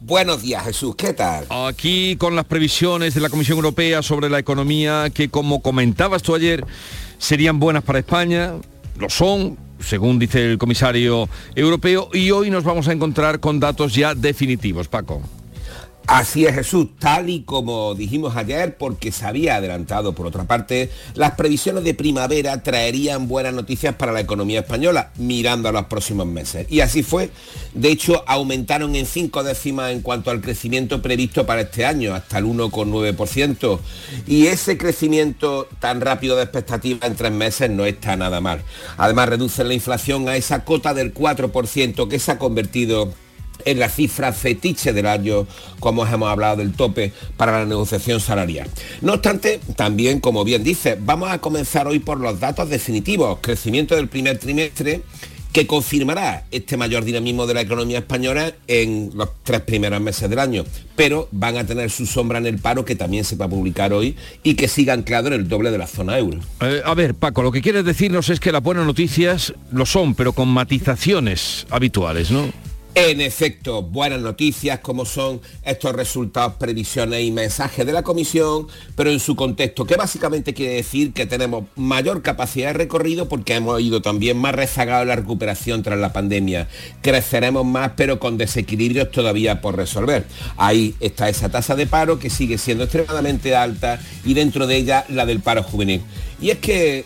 Buenos días, Jesús. ¿Qué tal? Aquí con las previsiones de la Comisión Europea sobre la economía que, como comentabas tú ayer, serían buenas para España. Lo son, según dice el comisario europeo, y hoy nos vamos a encontrar con datos ya definitivos, Paco. Así es Jesús, tal y como dijimos ayer, porque se había adelantado. Por otra parte, las previsiones de primavera traerían buenas noticias para la economía española, mirando a los próximos meses. Y así fue. De hecho, aumentaron en cinco décimas en cuanto al crecimiento previsto para este año, hasta el 1,9%. Y ese crecimiento tan rápido de expectativa en tres meses no está nada mal. Además, reducen la inflación a esa cota del 4% que se ha convertido en la cifra fetiche del año, como hemos hablado del tope para la negociación salarial. No obstante, también, como bien dice, vamos a comenzar hoy por los datos definitivos, crecimiento del primer trimestre que confirmará este mayor dinamismo de la economía española en los tres primeros meses del año, pero van a tener su sombra en el paro que también se va a publicar hoy y que siga anclado en el doble de la zona euro. Eh, a ver, Paco, lo que quieres decirnos es que las buenas noticias lo son, pero con matizaciones habituales, ¿no? En efecto, buenas noticias como son estos resultados, previsiones y mensajes de la comisión, pero en su contexto, que básicamente quiere decir que tenemos mayor capacidad de recorrido porque hemos ido también más rezagados en la recuperación tras la pandemia. Creceremos más, pero con desequilibrios todavía por resolver. Ahí está esa tasa de paro que sigue siendo extremadamente alta y dentro de ella la del paro juvenil. Y es que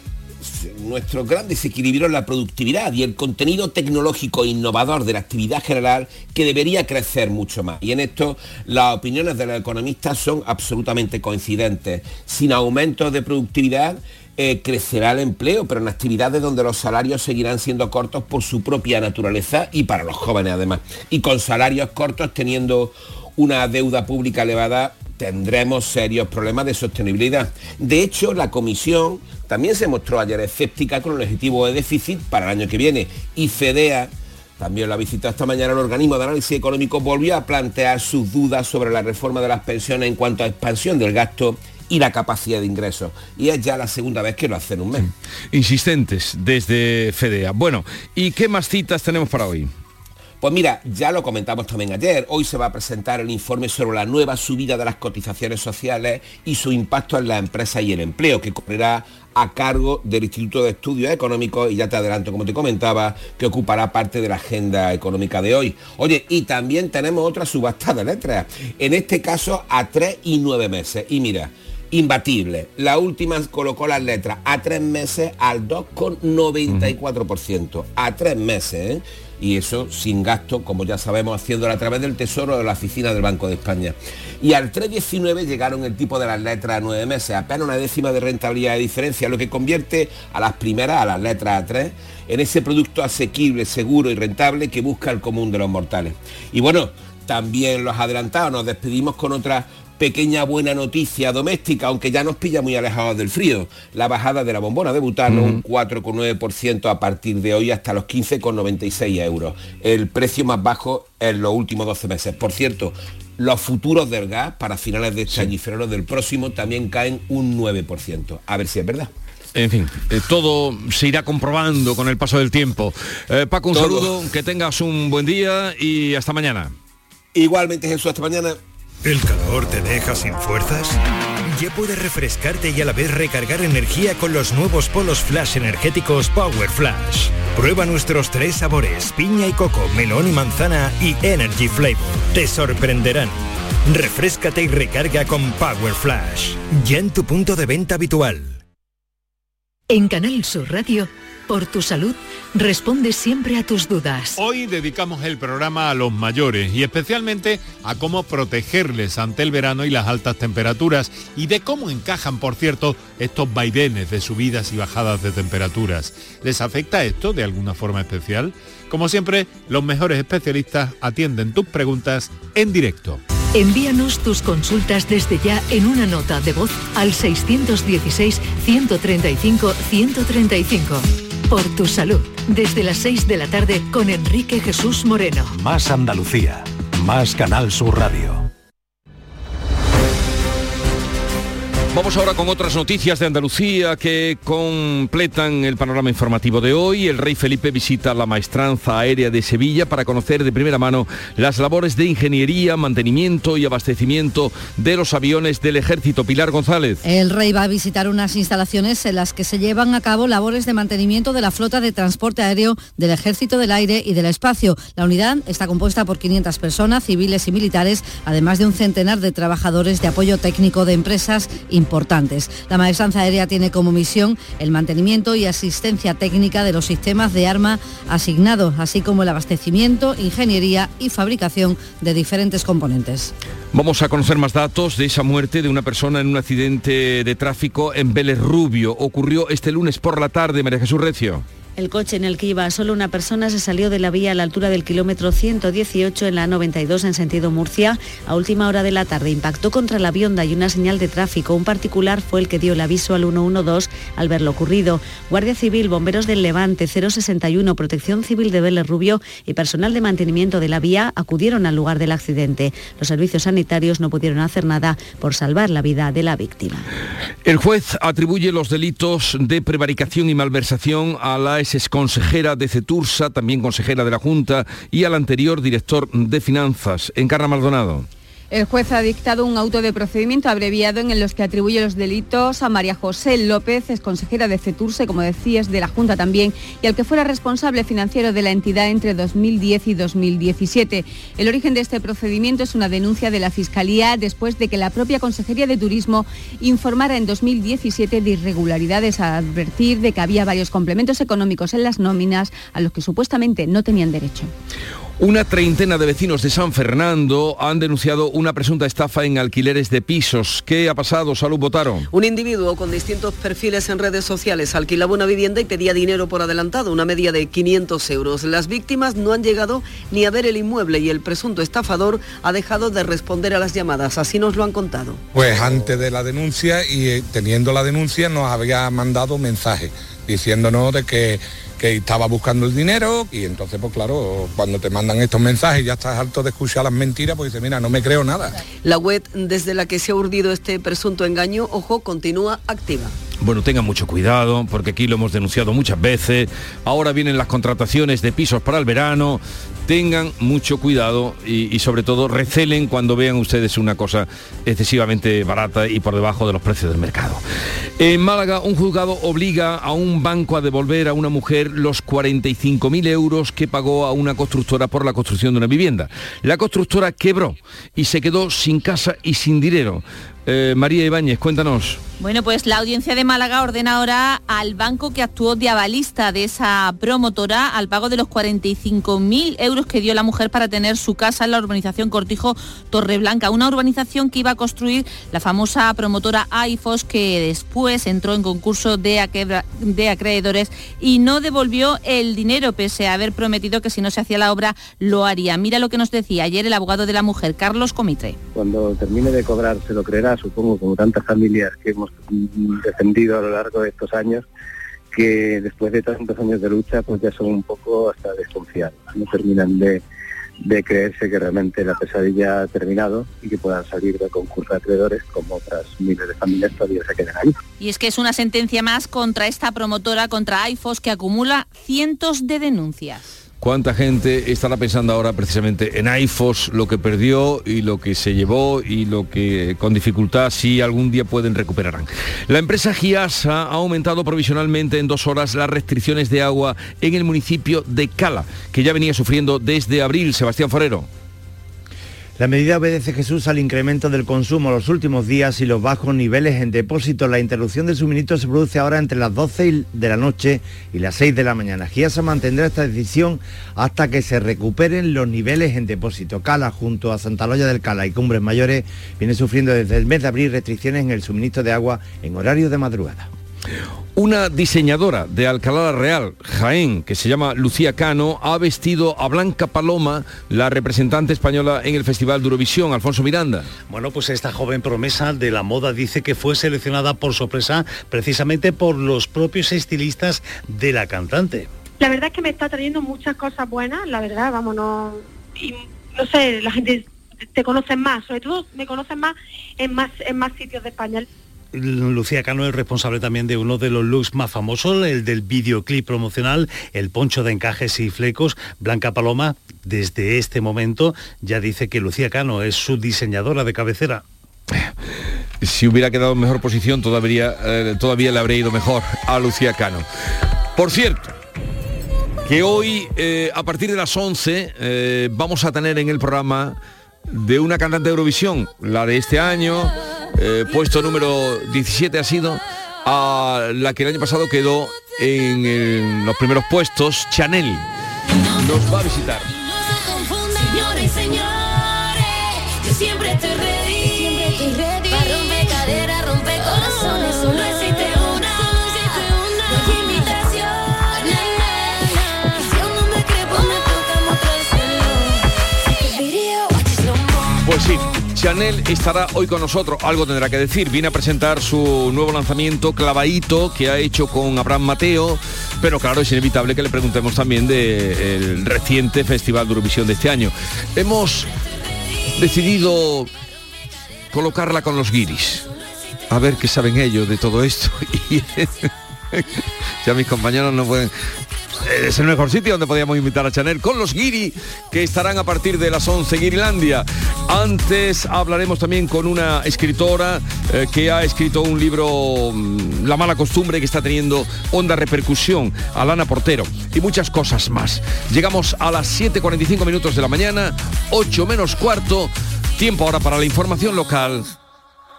nuestro gran desequilibrio es la productividad y el contenido tecnológico innovador de la actividad general que debería crecer mucho más. Y en esto las opiniones de los economistas son absolutamente coincidentes. Sin aumento de productividad, eh, crecerá el empleo, pero en actividades donde los salarios seguirán siendo cortos por su propia naturaleza y para los jóvenes además. Y con salarios cortos teniendo una deuda pública elevada, tendremos serios problemas de sostenibilidad. De hecho, la Comisión también se mostró ayer escéptica con el objetivo de déficit para el año que viene y FEDEA también la visita esta mañana el organismo de análisis económico volvió a plantear sus dudas sobre la reforma de las pensiones en cuanto a expansión del gasto y la capacidad de ingresos. Y es ya la segunda vez que lo hacen un mes. Insistentes desde FEDEA. Bueno, ¿y qué más citas tenemos para hoy? Pues mira, ya lo comentamos también ayer, hoy se va a presentar el informe sobre la nueva subida de las cotizaciones sociales y su impacto en las empresas y el empleo, que correrá a cargo del Instituto de Estudios Económicos y ya te adelanto, como te comentaba, que ocupará parte de la agenda económica de hoy. Oye, y también tenemos otra subasta de letras, en este caso a tres y nueve meses. Y mira, imbatible. La última colocó las letras a tres meses al 2,94%. A tres meses, ¿eh? Y eso sin gasto, como ya sabemos, haciéndolo a través del Tesoro de la oficina del Banco de España. Y al 3,19 llegaron el tipo de las letras a nueve meses, apenas una décima de rentabilidad de diferencia, lo que convierte a las primeras, a las letras a tres, en ese producto asequible, seguro y rentable que busca el común de los mortales. Y bueno, también los adelantados, nos despedimos con otra pequeña buena noticia doméstica, aunque ya nos pilla muy alejados del frío. La bajada de la bombona de butano, un 4,9% a partir de hoy hasta los 15,96 euros. El precio más bajo en los últimos 12 meses. Por cierto, los futuros del gas para finales de este año y febrero del próximo también caen un 9%. A ver si es verdad. En fin, eh, todo se irá comprobando con el paso del tiempo. Eh, Paco, un saludo, que tengas un buen día y hasta mañana. Igualmente Jesús, hasta mañana. ¿El calor te deja sin fuerzas? Ya puedes refrescarte y a la vez recargar energía con los nuevos polos flash energéticos Power Flash. Prueba nuestros tres sabores, piña y coco, melón y manzana y Energy Flavor. Te sorprenderán. Refrescate y recarga con Power Flash. Ya en tu punto de venta habitual. En Canal Sur Radio por tu salud, responde siempre a tus dudas. Hoy dedicamos el programa a los mayores y especialmente a cómo protegerles ante el verano y las altas temperaturas y de cómo encajan, por cierto, estos vaivenes de subidas y bajadas de temperaturas. ¿Les afecta esto de alguna forma especial? Como siempre, los mejores especialistas atienden tus preguntas en directo. Envíanos tus consultas desde ya en una nota de voz al 616-135-135 por tu salud. Desde las 6 de la tarde con Enrique Jesús Moreno. Más Andalucía, más Canal Sur Radio. Vamos ahora con otras noticias de Andalucía que completan el panorama informativo de hoy. El rey Felipe visita la maestranza aérea de Sevilla para conocer de primera mano las labores de ingeniería, mantenimiento y abastecimiento de los aviones del ejército. Pilar González. El rey va a visitar unas instalaciones en las que se llevan a cabo labores de mantenimiento de la flota de transporte aéreo del ejército del aire y del espacio. La unidad está compuesta por 500 personas, civiles y militares, además de un centenar de trabajadores de apoyo técnico de empresas y importantes. La maestranza aérea tiene como misión el mantenimiento y asistencia técnica de los sistemas de arma asignados, así como el abastecimiento, ingeniería y fabricación de diferentes componentes. Vamos a conocer más datos de esa muerte de una persona en un accidente de tráfico en Vélez Rubio. Ocurrió este lunes por la tarde, María Jesús Recio. El coche en el que iba solo una persona se salió de la vía a la altura del kilómetro 118 en la 92 en sentido Murcia. A última hora de la tarde impactó contra la bionda y una señal de tráfico. Un particular fue el que dio el aviso al 112 al ver lo ocurrido. Guardia Civil, Bomberos del Levante, 061, Protección Civil de Vélez Rubio y personal de mantenimiento de la vía acudieron al lugar del accidente. Los servicios sanitarios no pudieron hacer nada por salvar la vida de la víctima. El juez atribuye los delitos de prevaricación y malversación a la es consejera de CETURSA, también consejera de la Junta, y al anterior director de Finanzas, Encarna Maldonado. El juez ha dictado un auto de procedimiento abreviado en los que atribuye los delitos a María José López, es consejera de CETURSE, como decías, de la Junta también, y al que fuera responsable financiero de la entidad entre 2010 y 2017. El origen de este procedimiento es una denuncia de la Fiscalía después de que la propia Consejería de Turismo informara en 2017 de irregularidades a advertir de que había varios complementos económicos en las nóminas a los que supuestamente no tenían derecho. Una treintena de vecinos de San Fernando han denunciado una presunta estafa en alquileres de pisos. ¿Qué ha pasado? Salud Botaro. Un individuo con distintos perfiles en redes sociales alquilaba una vivienda y pedía dinero por adelantado, una media de 500 euros. Las víctimas no han llegado ni a ver el inmueble y el presunto estafador ha dejado de responder a las llamadas. Así nos lo han contado. Pues antes de la denuncia y eh, teniendo la denuncia nos había mandado mensaje diciéndonos de que que estaba buscando el dinero y entonces pues claro, cuando te mandan estos mensajes ya estás harto de escuchar las mentiras, pues dices, mira, no me creo nada. La web desde la que se ha urdido este presunto engaño, ojo, continúa activa. Bueno, tengan mucho cuidado, porque aquí lo hemos denunciado muchas veces. Ahora vienen las contrataciones de pisos para el verano. Tengan mucho cuidado y, sobre todo recelen cuando vean ustedes una cosa excesivamente barata y por debajo de los precios del mercado. En Málaga, un juzgado obliga a un banco a devolver a una mujer los 45.000 euros que pagó a una constructora por la construcción de una vivienda. La constructora quebró y se quedó sin casa y sin dinero. Eh, María Ibáñez, cuéntanos. Bueno, pues la audiencia de Málaga ordena ahora al banco que actuó de avalista de esa promotora al pago de los 45.000 euros que dio la mujer para tener su casa en la urbanización Cortijo Torreblanca, una urbanización que iba a construir la famosa promotora AIFOS que después entró en concurso de, de acreedores y no devolvió el dinero pese a haber prometido que si no se hacía la obra lo haría. Mira lo que nos decía ayer el abogado de la mujer, Carlos Comitre. Cuando termine de cobrar se lo creerá supongo, como tantas familias que hemos defendido a lo largo de estos años, que después de tantos años de lucha, pues ya son un poco hasta desconfiados, no terminan de, creerse que realmente la pesadilla ha terminado y que puedan salir de concurso de acreedores como otras miles de familias todavía se quedan ahí. Y es que es una sentencia más contra esta promotora, contra AIFOS, que acumula cientos de denuncias. ¿Cuánta gente estará pensando ahora precisamente en AIFOS, lo que perdió y lo que se llevó y lo que con dificultad si algún día pueden recuperarán? La empresa GIASA ha aumentado provisionalmente en dos horas las restricciones de agua en el municipio de Cala, que ya venía sufriendo desde abril. Sebastián Forero. La medida obedece Jesús al incremento del consumo los últimos días y los bajos niveles en depósito. La interrupción del suministro se produce ahora entre las 12 de la noche y las 6 de la mañana. Giasa mantendrá esta decisión hasta que se recuperen los niveles en depósito. Cala, junto a Santa Loya del Cala y Cumbres Mayores, viene sufriendo desde el mes de abril restricciones en el suministro de agua en horario de madrugada. Una diseñadora de Alcalá Real, Jaén, que se llama Lucía Cano, ha vestido a Blanca Paloma, la representante española en el Festival de Eurovisión, Alfonso Miranda. Bueno, pues esta joven promesa de la moda dice que fue seleccionada por sorpresa precisamente por los propios estilistas de la cantante. La verdad es que me está trayendo muchas cosas buenas, la verdad, vámonos. Y no sé, la gente te conoce más, sobre todo me conocen más en más en más sitios de España. Lucía Cano es responsable también de uno de los looks más famosos, el del videoclip promocional, el poncho de encajes y flecos. Blanca Paloma, desde este momento, ya dice que Lucía Cano es su diseñadora de cabecera. Si hubiera quedado en mejor posición, todavía, eh, todavía le habría ido mejor a Lucía Cano. Por cierto, que hoy, eh, a partir de las 11, eh, vamos a tener en el programa de una cantante de Eurovisión, la de este año, eh, puesto número 17 ha sido, a la que el año pasado quedó en, en los primeros puestos, Chanel. Nos va a visitar. Señores y señores, yo siempre estoy ready. Pa' romper cadera, romper corazones, solo existe una. No hay imitación. Y si aún no me crees, pues me toca mostrárselo. Take a video, watch it slow mo. Pues sí, Chanel estará hoy con nosotros, algo tendrá que decir. Viene a presentar su nuevo lanzamiento, Clavadito, que ha hecho con Abraham Mateo, pero claro, es inevitable que le preguntemos también del reciente Festival de Eurovisión de este año. Hemos decidido colocarla con los guiris, a ver qué saben ellos de todo esto. [LAUGHS] Ya mis compañeros no pueden... Es el mejor sitio donde podíamos invitar a Chanel con los Guiri que estarán a partir de las 11 Guirilandia. Antes hablaremos también con una escritora eh, que ha escrito un libro mm, La mala costumbre que está teniendo honda repercusión, Alana Portero y muchas cosas más. Llegamos a las 7:45 minutos de la mañana, 8 menos cuarto, tiempo ahora para la información local.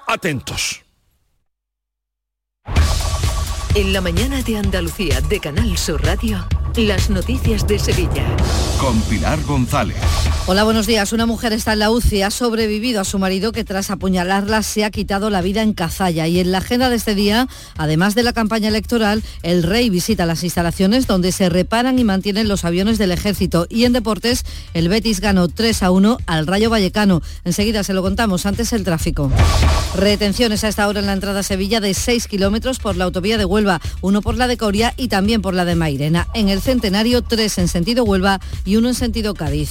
Atentos. En la mañana de Andalucía de Canal Sur Radio, las noticias de Sevilla. Con Pilar González. Hola, buenos días. Una mujer está en la UCI, ha sobrevivido a su marido que tras apuñalarla se ha quitado la vida en Cazalla. Y en la agenda de este día, además de la campaña electoral, el rey visita las instalaciones donde se reparan y mantienen los aviones del ejército. Y en deportes, el Betis ganó 3 a 1 al Rayo Vallecano. Enseguida se lo contamos, antes el tráfico. Retenciones a esta hora en la entrada a Sevilla de 6 kilómetros por la autovía de Huelva, uno por la de Coria y también por la de Mairena. En el Centenario, tres en sentido Huelva y uno en sentido Cádiz.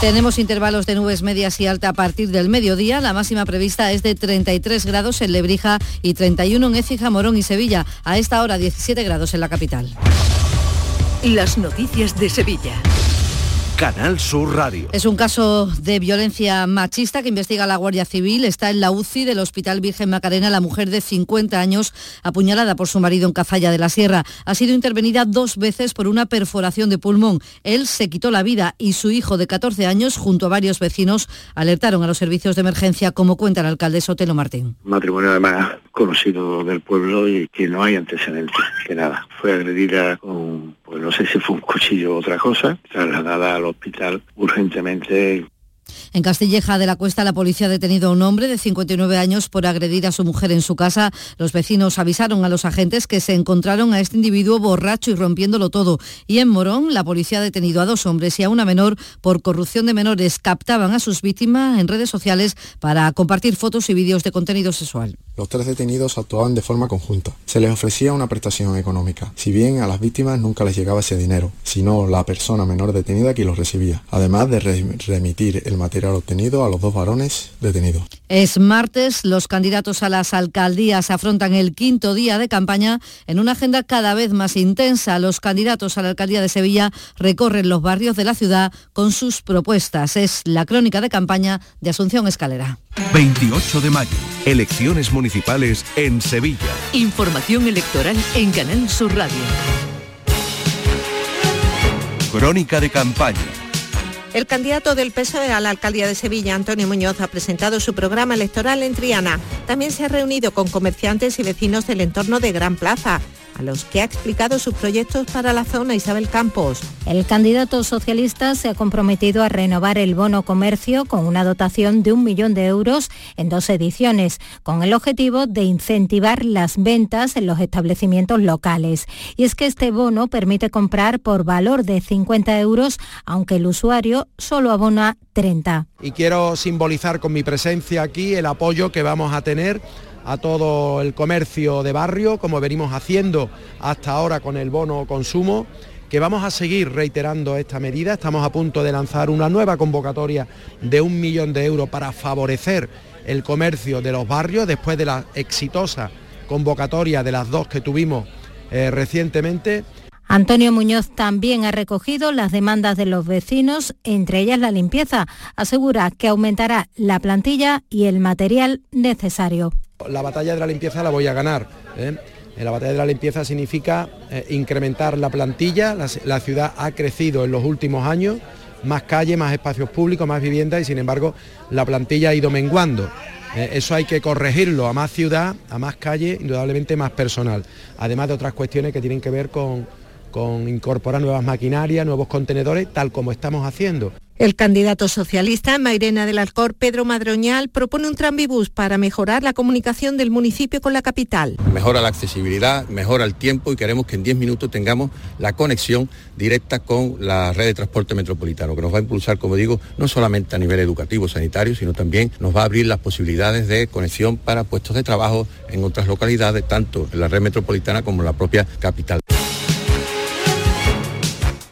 Tenemos intervalos de nubes medias y alta a partir del mediodía. La máxima prevista es de 33 grados en Lebrija y 31 en Écija, Morón y Sevilla. A esta hora 17 grados en la capital. Las noticias de Sevilla. Canal Sur Radio. Es un caso de violencia machista que investiga la Guardia Civil. Está en la UCI del Hospital Virgen Macarena la mujer de 50 años apuñalada por su marido en Cazalla de la Sierra. Ha sido intervenida dos veces por una perforación de pulmón. Él se quitó la vida y su hijo de 14 años, junto a varios vecinos, alertaron a los servicios de emergencia, como cuenta el alcalde Sotelo Martín. matrimonio además conocido del pueblo y que no hay antecedentes, que nada. Fue agredida con, pues no sé si fue un cuchillo o otra cosa, trasladada al hospital urgentemente En Castilleja de la Cuesta, la policía ha detenido a un hombre de 59 años por agredir a su mujer en su casa. Los vecinos avisaron a los agentes que se encontraron a este individuo borracho y rompiéndolo todo. Y en Morón, la policía ha detenido a dos hombres y a una menor por corrupción de menores. Captaban a sus víctimas en redes sociales para compartir fotos y vídeos de contenido sexual. Los tres detenidos actuaban de forma conjunta. Se les ofrecía una prestación económica. Si bien a las víctimas nunca les llegaba ese dinero, sino la persona menor detenida que los recibía, además de re- remitir el material obtenido a los dos varones detenidos. Es martes, los candidatos a las alcaldías afrontan el quinto día de campaña en una agenda cada vez más intensa. Los candidatos a la alcaldía de Sevilla recorren los barrios de la ciudad con sus propuestas. Es la crónica de campaña de Asunción Escalera. 28 de mayo. Elecciones municipales en Sevilla. Información electoral en Canal Sur Radio. Crónica de campaña. El candidato del PSOE a la alcaldía de Sevilla, Antonio Muñoz, ha presentado su programa electoral en Triana. También se ha reunido con comerciantes y vecinos del entorno de Gran Plaza, a los que ha explicado sus proyectos para la zona Isabel Campos. El candidato socialista se ha comprometido a renovar el bono comercio con una dotación de un millón de euros en dos ediciones, con el objetivo de incentivar las ventas en los establecimientos locales. Y es que este bono permite comprar por valor de 50 euros, aunque el usuario solo abona 30. y quiero simbolizar con mi presencia aquí el apoyo que vamos a tener a todo el comercio de barrio, como venimos haciendo hasta ahora con el bono consumo, que vamos a seguir reiterando esta medida. Estamos a punto de lanzar una nueva convocatoria de un millón de euros para favorecer el comercio de los barrios después de la exitosa convocatoria de las dos que tuvimos eh, recientemente. Antonio Muñoz también ha recogido las demandas de los vecinos, entre ellas la limpieza. Asegura que aumentará la plantilla y el material necesario. La batalla de la limpieza la voy a ganar. ¿eh? La batalla de la limpieza significa eh, incrementar la plantilla. La, ciudad ha crecido en los últimos años, más calle, más espacios públicos, más viviendas y sin embargo la plantilla ha ido menguando. Eh, Eso hay que corregirlo a más ciudad, a más calle, indudablemente más personal. Además de otras cuestiones que tienen que ver con, con incorporar nuevas maquinarias, nuevos contenedores, tal como estamos haciendo. El candidato socialista en Mairena del Alcor, Pedro Madroñal, propone un tranvibús para mejorar la comunicación del municipio con la capital. Mejora la accesibilidad, mejora el tiempo y queremos que en 10 minutos tengamos la conexión directa con la red de transporte metropolitano, que nos va a impulsar, como digo, no solamente a nivel educativo, sanitario, sino también nos va a abrir las posibilidades de conexión para puestos de trabajo en otras localidades, tanto en la red metropolitana como en la propia capital.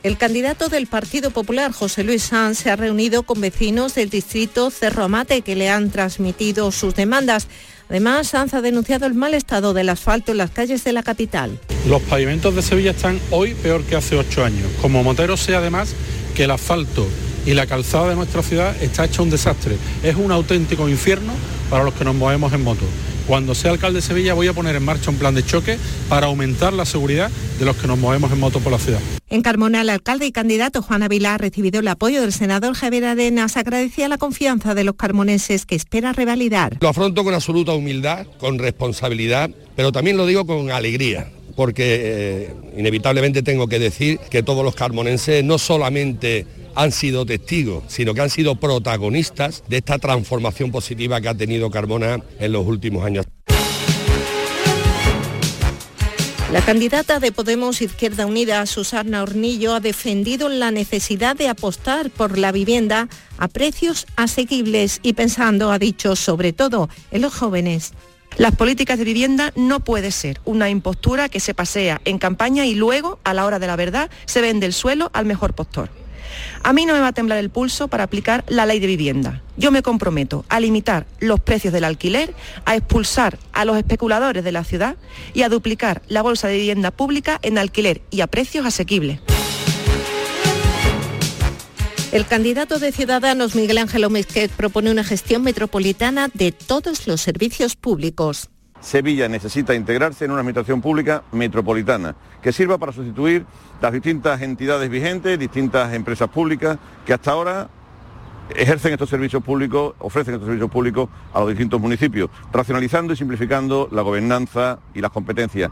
El candidato del Partido Popular, José Luis Sanz, se ha reunido con vecinos del distrito Cerro Amate que le han transmitido sus demandas. Además, Sanz ha denunciado el mal estado del asfalto en las calles de la capital. Los pavimentos de Sevilla están hoy peor que hace ocho años. Como Motero sé además que el asfalto y la calzada de nuestra ciudad está hecha un desastre. Es un auténtico infierno para los que nos movemos en moto. Cuando sea alcalde de Sevilla voy a poner en marcha un plan de choque para aumentar la seguridad de los que nos movemos en moto por la ciudad. En Carmona, el alcalde y candidato Juan Ávila ha recibido el apoyo del senador Javier Arenas. Agradecía la confianza de los carmonenses que espera revalidar. Lo afronto con absoluta humildad, con responsabilidad, pero también lo digo con alegría porque eh, inevitablemente tengo que decir que todos los carmonenses no solamente han sido testigos, sino que han sido protagonistas de esta transformación positiva que ha tenido Carmona en los últimos años. La candidata de Podemos Izquierda Unida, Susana Hornillo, ha defendido la necesidad de apostar por la vivienda a precios asequibles y pensando, ha dicho, sobre todo en los jóvenes. Las políticas de vivienda no puede ser una impostura que se pasea en campaña y luego, a la hora de la verdad, se vende el suelo al mejor postor. A mí no me va a temblar el pulso para aplicar la ley de vivienda. Yo me comprometo a limitar los precios del alquiler, a expulsar a los especuladores de la ciudad y a duplicar la bolsa de vivienda pública en alquiler y a precios asequibles. El candidato de Ciudadanos, Miguel Ángel Omezquet, propone una gestión metropolitana de todos los servicios públicos. Sevilla necesita integrarse en una administración pública metropolitana que sirva para sustituir las distintas entidades vigentes, distintas empresas públicas que hasta ahora ejercen estos servicios públicos, ofrecen estos servicios públicos a los distintos municipios, racionalizando y simplificando la gobernanza y las competencias.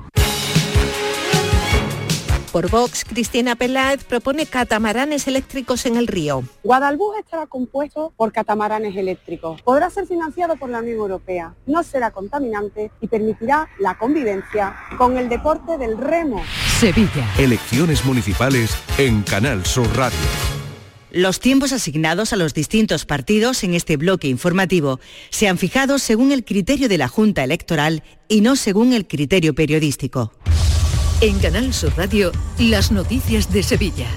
Por Vox, Cristina Peláez propone catamaranes eléctricos en el río. Guadalbús estará compuesto por catamaranes eléctricos. Podrá ser financiado por la Unión Europea, no será contaminante y permitirá la convivencia con el deporte del remo. Sevilla. Elecciones municipales en Canal Sur Radio. Los tiempos asignados a los distintos partidos en este bloque informativo se han fijado según el criterio de la Junta Electoral y no según el criterio periodístico. En Canal Sur Radio, las noticias de Sevilla.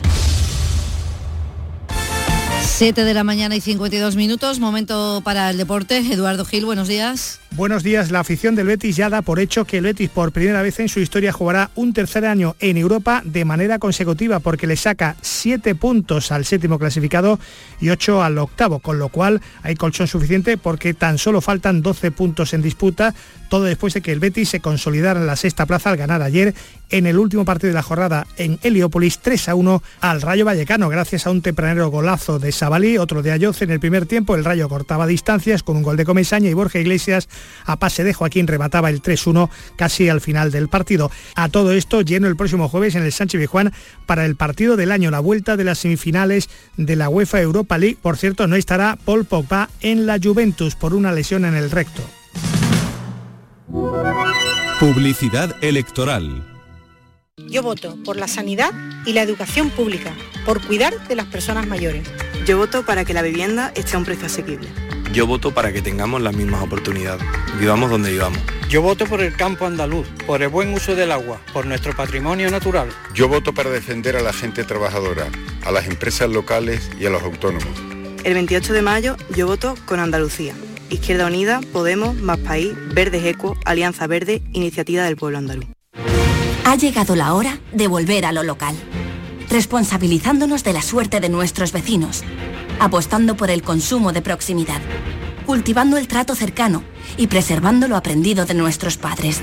7 de la mañana y 52 minutos, momento para el deporte. Eduardo Gil, buenos días. Buenos días. La afición del Betis ya da por hecho que el Betis por primera vez en su historia jugará un tercer año en Europa de manera consecutiva porque le saca 7 puntos al séptimo clasificado y 8 al octavo, con lo cual hay colchón suficiente porque tan solo faltan 12 puntos en disputa, todo después de que el Betis se consolidara en la sexta plaza al ganar ayer en el último partido de la jornada en Heliópolis 3 a 1 al Rayo Vallecano gracias a un tempranero golazo de Sabalí, otro de Ayoce en el primer tiempo, el Rayo cortaba distancias con un gol de Comesaña y Borja Iglesias a pase de Joaquín remataba el 3-1 casi al final del partido. A todo esto lleno el próximo jueves en el Sánchez Bijuán para el partido del año, la vuelta de las semifinales de la UEFA Europa League. Por cierto, no estará Paul Pogba en la Juventus por una lesión en el recto. Publicidad electoral. Yo voto por la sanidad y la educación pública, por cuidar de las personas mayores. Yo voto para que la vivienda esté a un precio asequible. Yo voto para que tengamos las mismas oportunidades, vivamos donde vivamos. Yo voto por el campo andaluz, por el buen uso del agua, por nuestro patrimonio natural. Yo voto para defender a la gente trabajadora, a las empresas locales y a los autónomos. El 28 de mayo yo voto con Andalucía. Izquierda Unida, Podemos, Más País, Verdes Eco, Alianza Verde, Iniciativa del Pueblo Andaluz. Ha llegado la hora de volver a lo local, responsabilizándonos de la suerte de nuestros vecinos, apostando por el consumo de proximidad, cultivando el trato cercano y preservando lo aprendido de nuestros padres.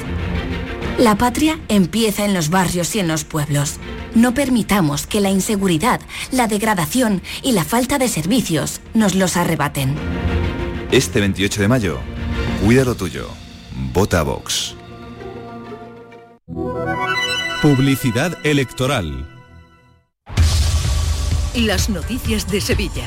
La patria empieza en los barrios y en los pueblos. No permitamos que la inseguridad, la degradación y la falta de servicios nos los arrebaten. Este 28 de mayo, cuida lo tuyo. Vota Vox. Publicidad electoral. Las noticias de Sevilla.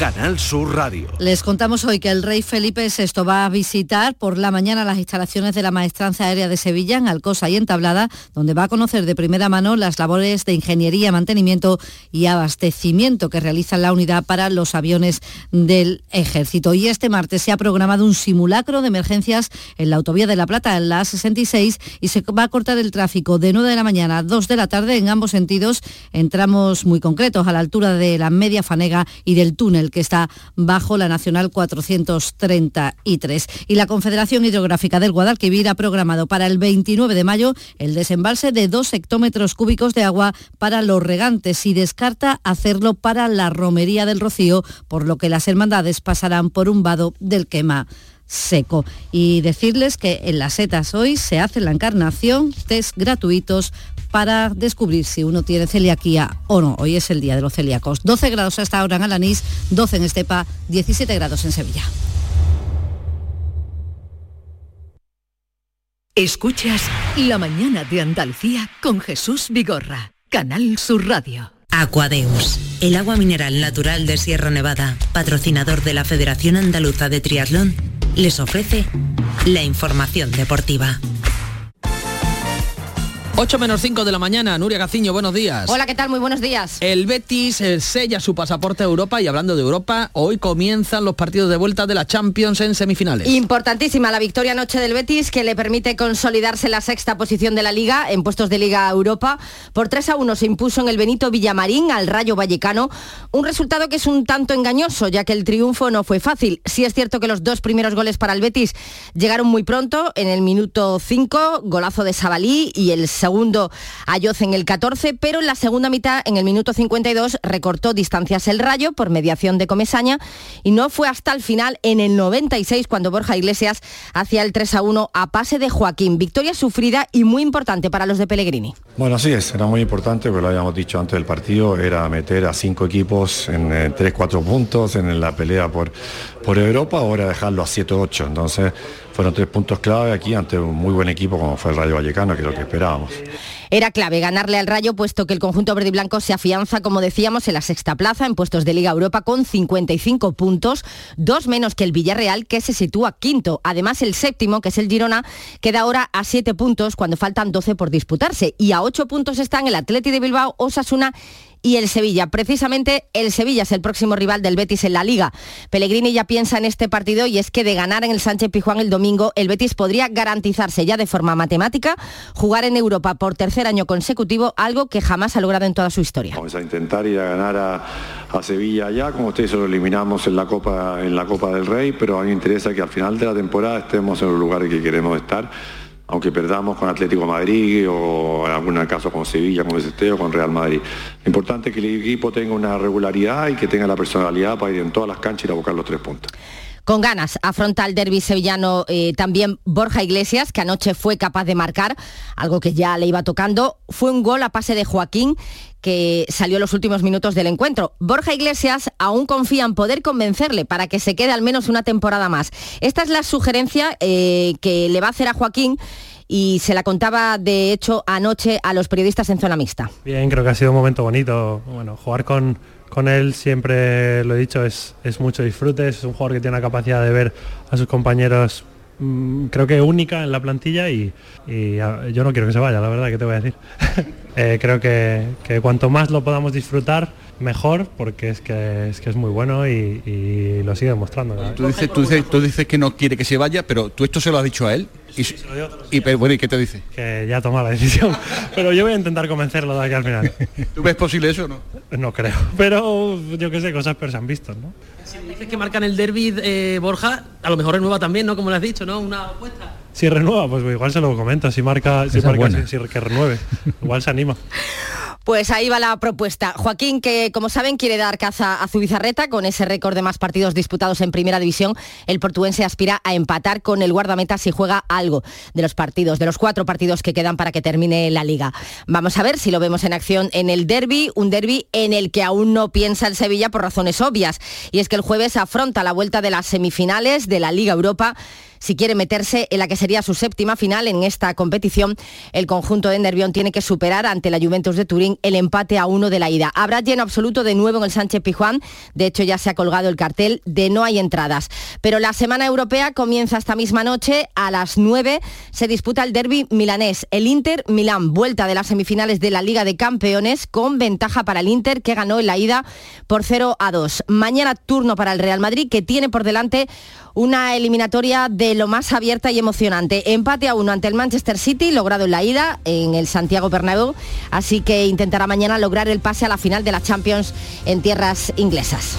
Canal Sur Radio. Les contamos hoy que el rey Felipe VI va a visitar por la mañana las instalaciones de la Maestranza Aérea de Sevilla en Alcosa y en Tablada, donde va a conocer de primera mano las labores de ingeniería, mantenimiento y abastecimiento que realiza la unidad para los aviones del ejército. Y este martes se ha programado un simulacro de emergencias en la autovía de La Plata, en la A66, y se va a cortar el tráfico de 9 de la mañana a 2 de la tarde en ambos sentidos, en tramos muy concretos, a la altura de la media fanega y del túnel que está bajo la Nacional 433. Y la Confederación Hidrográfica del Guadalquivir ha programado para el 29 de mayo el desembalse de dos hectómetros cúbicos de agua para los regantes y descarta hacerlo para la romería del Rocío, por lo que las hermandades pasarán por un vado del quema seco. Y decirles que en las setas hoy se hace la encarnación, test gratuitos para descubrir si uno tiene celiaquía o no. Hoy es el día de los celíacos. 12 grados hasta ahora en Alanís, 12 en Estepa, 17 grados en Sevilla. Escuchas La mañana de Andalucía con Jesús Vigorra, Canal Sur Radio. Aquadeus, el agua mineral natural de Sierra Nevada, patrocinador de la Federación Andaluza de Triatlón, les ofrece la información deportiva. 8 menos 5 de la mañana, Nuria Gaciño, buenos días. Hola, ¿qué tal? Muy buenos días. El Betis eh, sella su pasaporte a Europa y hablando de Europa, hoy comienzan los partidos de vuelta de la Champions en semifinales. Importantísima la victoria anoche del Betis que le permite consolidarse la sexta posición de la Liga en puestos de Liga Europa. Por 3 a 1 se impuso en el Benito Villamarín al Rayo Vallecano, un resultado que es un tanto engañoso ya que el triunfo no fue fácil. Sí es cierto que los dos primeros goles para el Betis llegaron muy pronto, en el minuto 5, golazo de Sabalí y el segundo Ayoz en el 14, pero en la segunda mitad, en el minuto 52, recortó distancias el Rayo por mediación de Comesaña y no fue hasta el final, en el 96, cuando Borja Iglesias hacía el 3 a 1 a pase de Joaquín. Victoria sufrida y muy importante para los de Pellegrini. Bueno, así es, era muy importante, porque lo habíamos dicho antes del partido, era meter a cinco equipos en 3-4 puntos en la pelea por, por Europa, ahora dejarlo a 7-8. Entonces fueron tres puntos clave aquí ante un muy buen equipo como fue el Rayo Vallecano, que es lo que esperábamos. Era clave ganarle al Rayo, puesto que el conjunto verde y blanco se afianza, como decíamos, en la sexta plaza, en puestos de Liga Europa, con 55 puntos, dos menos que el Villarreal, que se sitúa quinto. Además, el séptimo, que es el Girona, queda ahora a siete puntos cuando faltan 12 por disputarse. Y a ocho puntos están el Atleti de Bilbao, Osasuna y el Sevilla. Precisamente el Sevilla es el próximo rival del Betis en la Liga. Pellegrini ya piensa en este partido y es que de ganar en el Sánchez Pijuán el domingo, el Betis podría garantizarse ya de forma matemática jugar en Europa por tercer año consecutivo, algo que jamás ha logrado en toda su historia. Vamos a intentar ir a ganar a, a Sevilla allá, como ustedes lo eliminamos en la Copa en la Copa del Rey, pero a mí me interesa que al final de la temporada estemos en los lugares que queremos estar aunque perdamos con Atlético Madrid o en algún caso con Sevilla, con este o con Real Madrid. Lo importante es que el equipo tenga una regularidad y que tenga la personalidad para ir en todas las canchas y ir a buscar los tres puntos. Con ganas afronta el derby sevillano eh, también Borja Iglesias, que anoche fue capaz de marcar, algo que ya le iba tocando. Fue un gol a pase de Joaquín, que salió en los últimos minutos del encuentro. Borja Iglesias aún confía en poder convencerle para que se quede al menos una temporada más. Esta es la sugerencia eh, que le va a hacer a Joaquín y se la contaba de hecho anoche a los periodistas en zona mixta. Bien, creo que ha sido un momento bonito. Bueno, jugar con, con él siempre lo he dicho, es, es mucho disfrute, es un jugador que tiene la capacidad de ver a sus compañeros mm, creo que única en la plantilla y, y, a- yo no quiero que se vaya, la verdad, que te voy a decir. [LAUGHS] Eh, creo que, que cuanto más lo podamos disfrutar, mejor, porque es que es, que es muy bueno y, y lo sigue demostrando. Tú dices, tú, dices, tú dices que no quiere que se vaya, pero tú esto se lo has dicho a él. Y, y pero, bueno, ¿y qué te dice? Que ya ha tomado la decisión. [LAUGHS] Pero yo voy a intentar convencerlo de aquí al final. [LAUGHS] ¿Tú ves posible eso o no? No creo. [LAUGHS] Pero yo qué sé, cosas pero se han visto, ¿no? Si dices que marcan el derby eh, Borja, a lo mejor renueva también, ¿no? Como le has dicho, ¿no? Una apuesta. Si renueva, pues igual se lo comento, si marca, si marca si que renueve. Igual se anima. Pues ahí va la propuesta. Joaquín, que como saben quiere dar caza a Zubizarreta con ese récord de más partidos disputados en Primera División. El portuense aspira a empatar con el guardameta si juega algo de los partidos, de los cuatro partidos que quedan para que termine la liga. Vamos a ver si lo vemos en acción en el derby, un derby en el que aún no piensa el Sevilla por razones obvias. Y es que el jueves afronta la vuelta de las semifinales de la Liga Europa si quiere meterse en la que sería su séptima final en esta competición, el conjunto de Nervión tiene que superar ante la Juventus de Turín el empate a uno de la ida. Habrá lleno absoluto de nuevo en el Sánchez Pijuán. De hecho, ya se ha colgado el cartel de no hay entradas. Pero la semana europea comienza esta misma noche. A las 9 se disputa el derby milanés. El Inter Milán, vuelta de las semifinales de la Liga de Campeones con ventaja para el Inter que ganó en la ida por 0 a 2. Mañana turno para el Real Madrid que tiene por delante una eliminatoria de lo más abierta y emocionante. Empate a uno ante el Manchester City, logrado en la ida en el Santiago Bernabéu, así que intentará mañana lograr el pase a la final de la Champions en tierras inglesas.